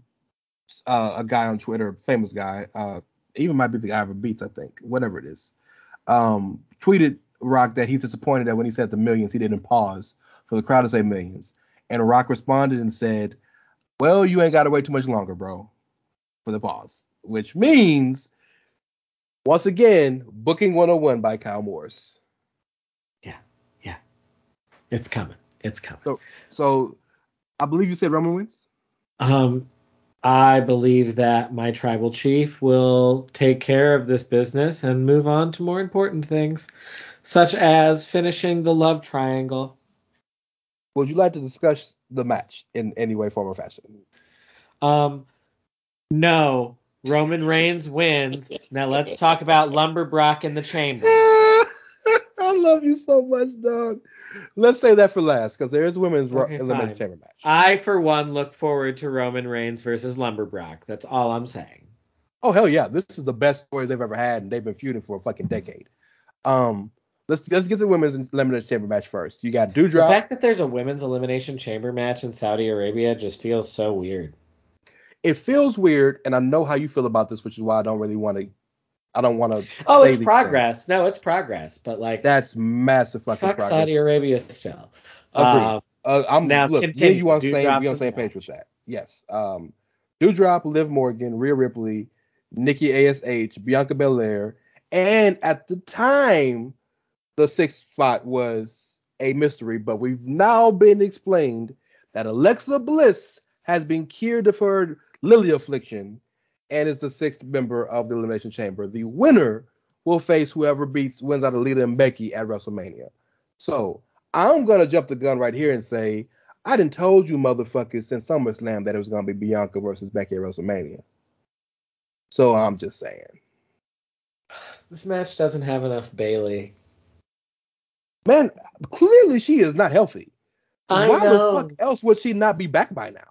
uh, a guy on Twitter, famous guy, uh, even might be the guy for Beats, I think, whatever it is, um, tweeted Rock that he's disappointed that when he said the millions, he didn't pause for the crowd to say millions. And Rock responded and said, Well, you ain't got to wait too much longer, bro, for the pause. Which means, once again, Booking 101 by Kyle Morris. Yeah, yeah. It's coming. It's coming. So, so I believe you said Roman wins? Um, I believe that my tribal chief will take care of this business and move on to more important things, such as finishing the love triangle. Would you like to discuss the match in any way, form, or fashion? Um, no, Roman Reigns wins. Now let's talk about Lumberbrock in the chamber. I love you so much, dog. Let's say that for last, because there is women's ro- elimination chamber match. I, for one, look forward to Roman Reigns versus Lumberbrock. That's all I'm saying. Oh hell yeah, this is the best story they've ever had, and they've been feuding for a fucking decade. Um, let's let's get the women's elimination chamber match first. You got Doudrop. The fact that there's a women's elimination chamber match in Saudi Arabia just feels so weird. It feels weird, and I know how you feel about this, which is why I don't really want to. I don't want to. Oh, it's progress. No, it's progress. But like, That's massive fucking fuck progress. Saudi Arabia still. Agreed. Um, Uh, I'm Now, look, continue. you on the same we on same page with that. Yes. Um, Doudrop, Liv Morgan, Rhea Ripley, Nikki Ash, Bianca Belair, and at the time, the sixth spot was a mystery. But we've now been explained that Alexa Bliss has been cured of her Lilly affliction and is the sixth member of the Elimination Chamber. The winner will face whoever beats wins out of Lita and Becky at WrestleMania. So I'm gonna jump the gun right here and say I didn't told you motherfuckers since SummerSlam that it was gonna be Bianca versus Becky at WrestleMania. So I'm just saying. This match doesn't have enough Bayley. Man, clearly she is not healthy. I Why know. the fuck else would she not be back by now?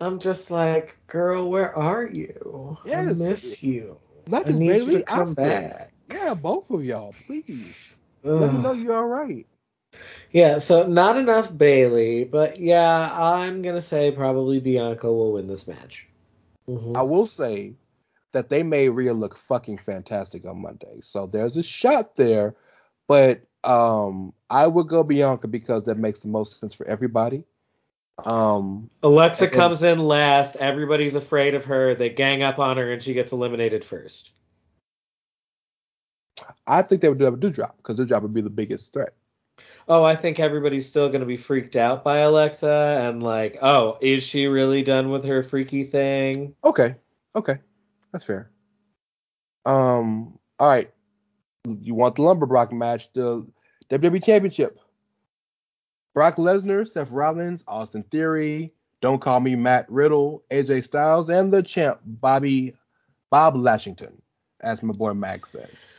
I'm just like, girl, where are you? I miss you. Not I need you Bayley, to come back. Yeah, both of y'all, please. Let me know you're all right. Yeah, so not enough Bayley, but yeah, I'm gonna say probably Bianca will win this match. Mhm. I will say that they made Rhea look fucking fantastic on Monday. So there's a shot there, but um I would go Bianca because that makes the most sense for everybody. Um Alexa and- comes in last. Everybody's afraid of her. They gang up on her, and she gets eliminated first. I think they would do a Doudrop because Doudrop would be the biggest threat. Oh, I think everybody's still going to be freaked out by Alexa and like, oh, is she really done with her freaky thing? Okay. Okay. That's fair. Um all right. You want the lumber Brock match, the WWE Championship. Brock Lesnar, Seth Rollins, Austin Theory, Don't Call Me Matt Riddle, AJ Styles, and the champ Bobby Bob Lashington, as my boy Max says.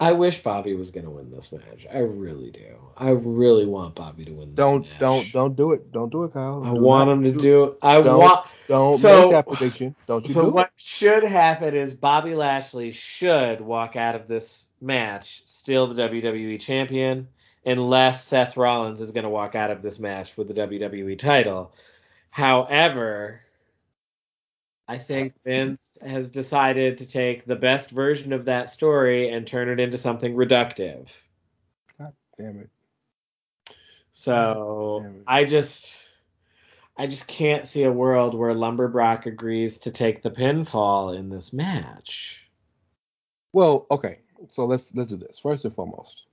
I wish Bobby was going to win this match. I really do. I really want Bobby to win this. Don't match. don't don't do it. Don't do it, Kyle. I want him to do- do. I don't- want. Don't So- make that prediction. Don't you do. So do what it. should happen is Bobby Lashley should walk out of this match still the WWE champion, unless Seth Rollins is going to walk out of this match with the WWE title. However, I think Vince has decided to take the best version of that story and turn it into something reductive. God damn it. So Damn it. I just I just can't see a world where Lumberbrock agrees to take the pinfall in this match. Well, okay. So let's let's do this. First and foremost.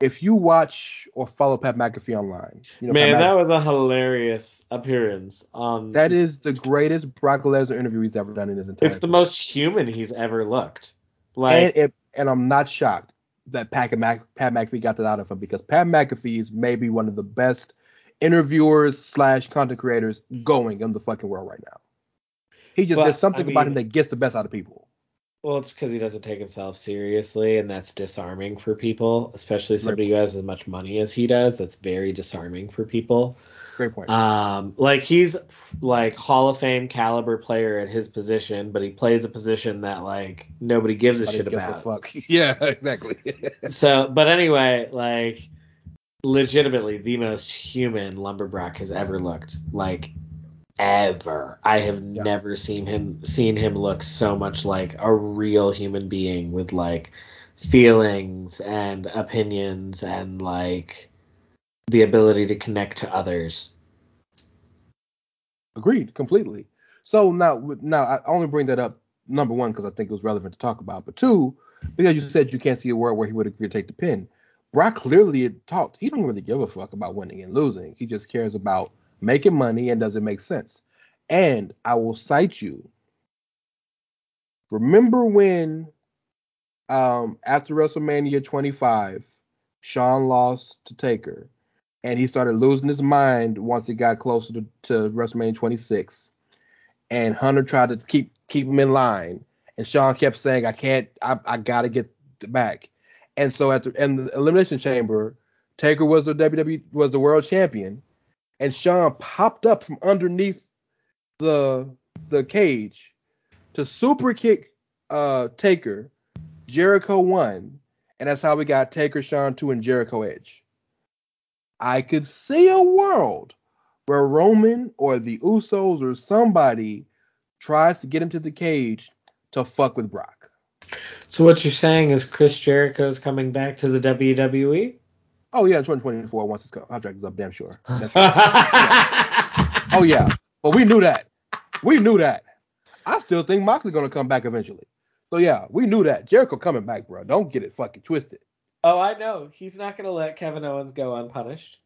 If you watch or follow Pat McAfee online, you know, Man, Pat that was a hilarious appearance. Um that is the greatest Brock Lesnar interview he's ever done in his entire it's the most human he's ever looked. Like and, it, and I'm not shocked that Pat, Mac, Pat McAfee got that out of him because Pat McAfee is maybe one of the best interviewers slash content creators going in the fucking world right now. He just But, there's something I about him that gets the best out of people. Well, it's because he doesn't take himself seriously, and that's disarming for people, especially somebody who has as much money as he does. That's very disarming for people. Great point. Um, like he's like Hall of Fame caliber player at his position, but he plays a position that like nobody gives a Nobody shit gives a about. fuck. Yeah, exactly. So, but anyway, like legitimately the most human Lumberbrock has ever looked. Like ever. I have Yeah. never seen him seen him look so much like a real human being with like feelings and opinions and like the ability to connect to others. Agreed, completely. So now, now I only bring that up number one because I think it was relevant to talk about, but two because you said you can't see a world where he would agree to take the pin. Brock clearly talked. He don't really give a fuck about winning and losing. He just cares about making money and does it make sense. And I will cite you. Remember when, um, after WrestleMania 25, Shawn lost to Taker, and he started losing his mind once he got closer to, to WrestleMania 26. And Hunter tried to keep keep him in line, and Shawn kept saying, "I can't. I, I gotta get back." And so at the in the Elimination Chamber, Taker was the WWE was the world champion, and Shawn popped up from underneath the the cage to super kick uh Taker. Jericho won, and that's how we got Taker, Shawn two, and Jericho Edge. I could see a world where Roman or the Usos or somebody tries to get into the cage to fuck with Brock. So what you're saying is Chris Jericho is coming back to the? WWE? Oh yeah, in 2024 once his contract is up, damn sure. That's- oh yeah, but we knew that. We knew that. I still think Moxley gonna come back eventually. So yeah, we knew that Jericho coming back, bro. Don't get it fucking twisted. Oh, I know. He's not gonna let Kevin Owens go unpunished.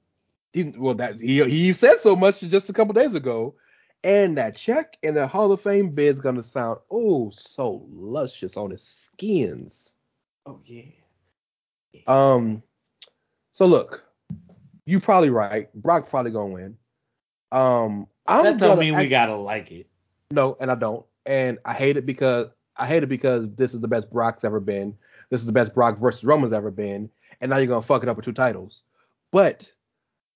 He, well, that he he said so much just a couple days ago, and that check and the Hall of Fame bid is gonna sound oh so luscious on his skins. Oh yeah. Um, so look, you probably right. Brock probably gonna win. Um, I'm that don't mean I- we gotta like it. No, and I don't. And I hate it because I hate it because this is the best Brock's ever been. This is the best Brock versus Roman's ever been. And now you're gonna fuck it up with two titles. But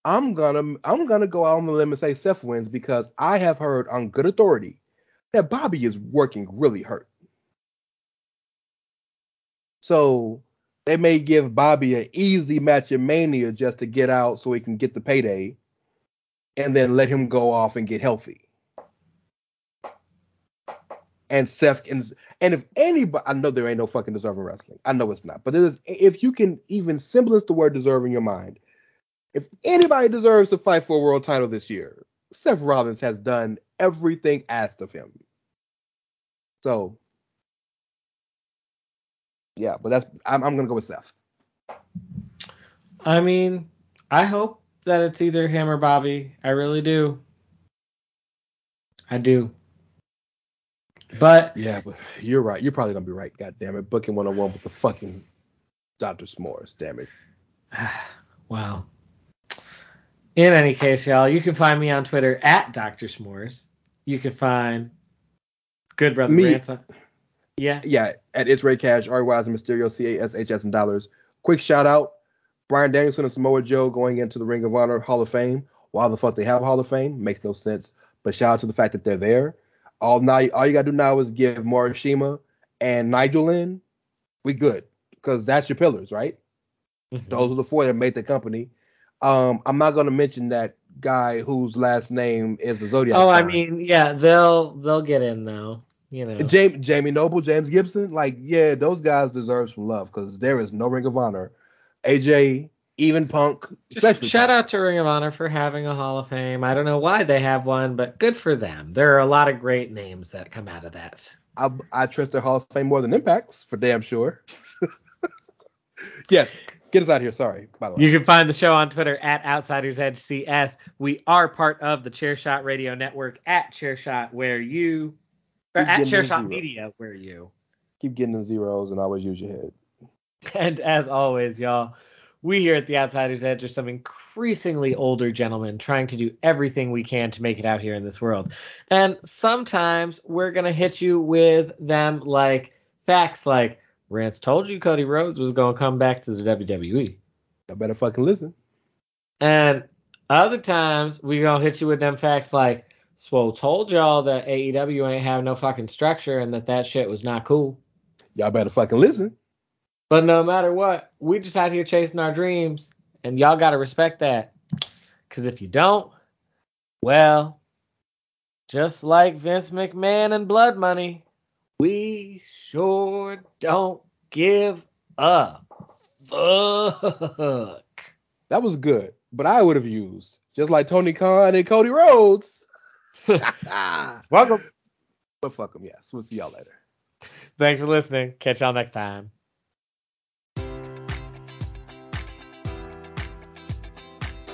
I'm gonna I'm gonna go out on the limb and say Seth wins because I have heard on good authority that Bobby is working really hurt. So they may give Bobby an easy match in Mania just to get out so he can get the payday, and then let him go off and get healthy and Seth can, and if anybody, I know there ain't no fucking deserving wrestling. I know it's not, but it is, if you can even semblance the word deserve in your mind, if anybody deserves to fight for a world title this year, Seth Rollins has done everything asked of him. So, yeah, but that's I'm, I'm gonna go with Seth. I mean, I hope that it's either him or Bobby. I really do. I do. But Yeah, but you're right. You're probably gonna be right. God damn it, booking 101 with the fucking Doctor S'mores. Damn it. wow. In any case, y'all, you can find me on Twitter at Dr. S'mores. You can find Good Brother Me- Rants. Yeah. yeah, at It's Rey Cash, R Y and Mysterio, C A S H S and dollars. Quick shout out, Bryan Danielson and Samoa Joe going into the Ring of Honor Hall of Fame. Why the fuck they have a Hall of Fame makes no sense. But shout out to the fact that they're there. All now, all you gotta do now is give Morishima and Nigel in. We good because that's your pillars, right? Those are the four that made the company. Um, I'm not gonna mention that guy whose last name is a Zodiac. Oh, I mean, yeah, they'll they'll get in though. You know. Jamie, Jamie Noble, James Gibson, like yeah, those guys deserve some love because there is no Ring of Honor. AJ, even Punk, Just especially shout out to Ring of Honor for having a Hall of Fame. I don't know why they have one, but good for them. There are a lot of great names that come out of that. I, I trust their Hall of Fame more than Impact's for damn sure. yes, get us out of here. Sorry, by the way. You can find the show on Twitter at Outsiders Edge CS. We are part of the Chairshot Radio Network at Chairshot, where you or at Chairshot. Media, where you. Keep getting them zeros and always use your head. And as always, y'all, we here at the Outsiders Edge are some increasingly older gentlemen trying to do everything we can to make it out here in this world. And sometimes we're going to hit you with them like facts like Rance told you Cody Rhodes was going to come back to the WWE. I better fucking listen. And other times we're going to hit you with them facts like Swole told y'all that AEW ain't have no fucking structure and that that shit was not cool. Y'all better fucking listen. But no matter what, we just out here chasing our dreams, and y'all gotta respect that. Cause if you don't, well, just like Vince McMahon and Blood Money, we sure don't give up. fuck. That was good, but I would have used just like Tony Khan and Cody Rhodes. Welcome. But fuck them, yes. We'll see y'all later. Thanks for listening. Catch y'all next time.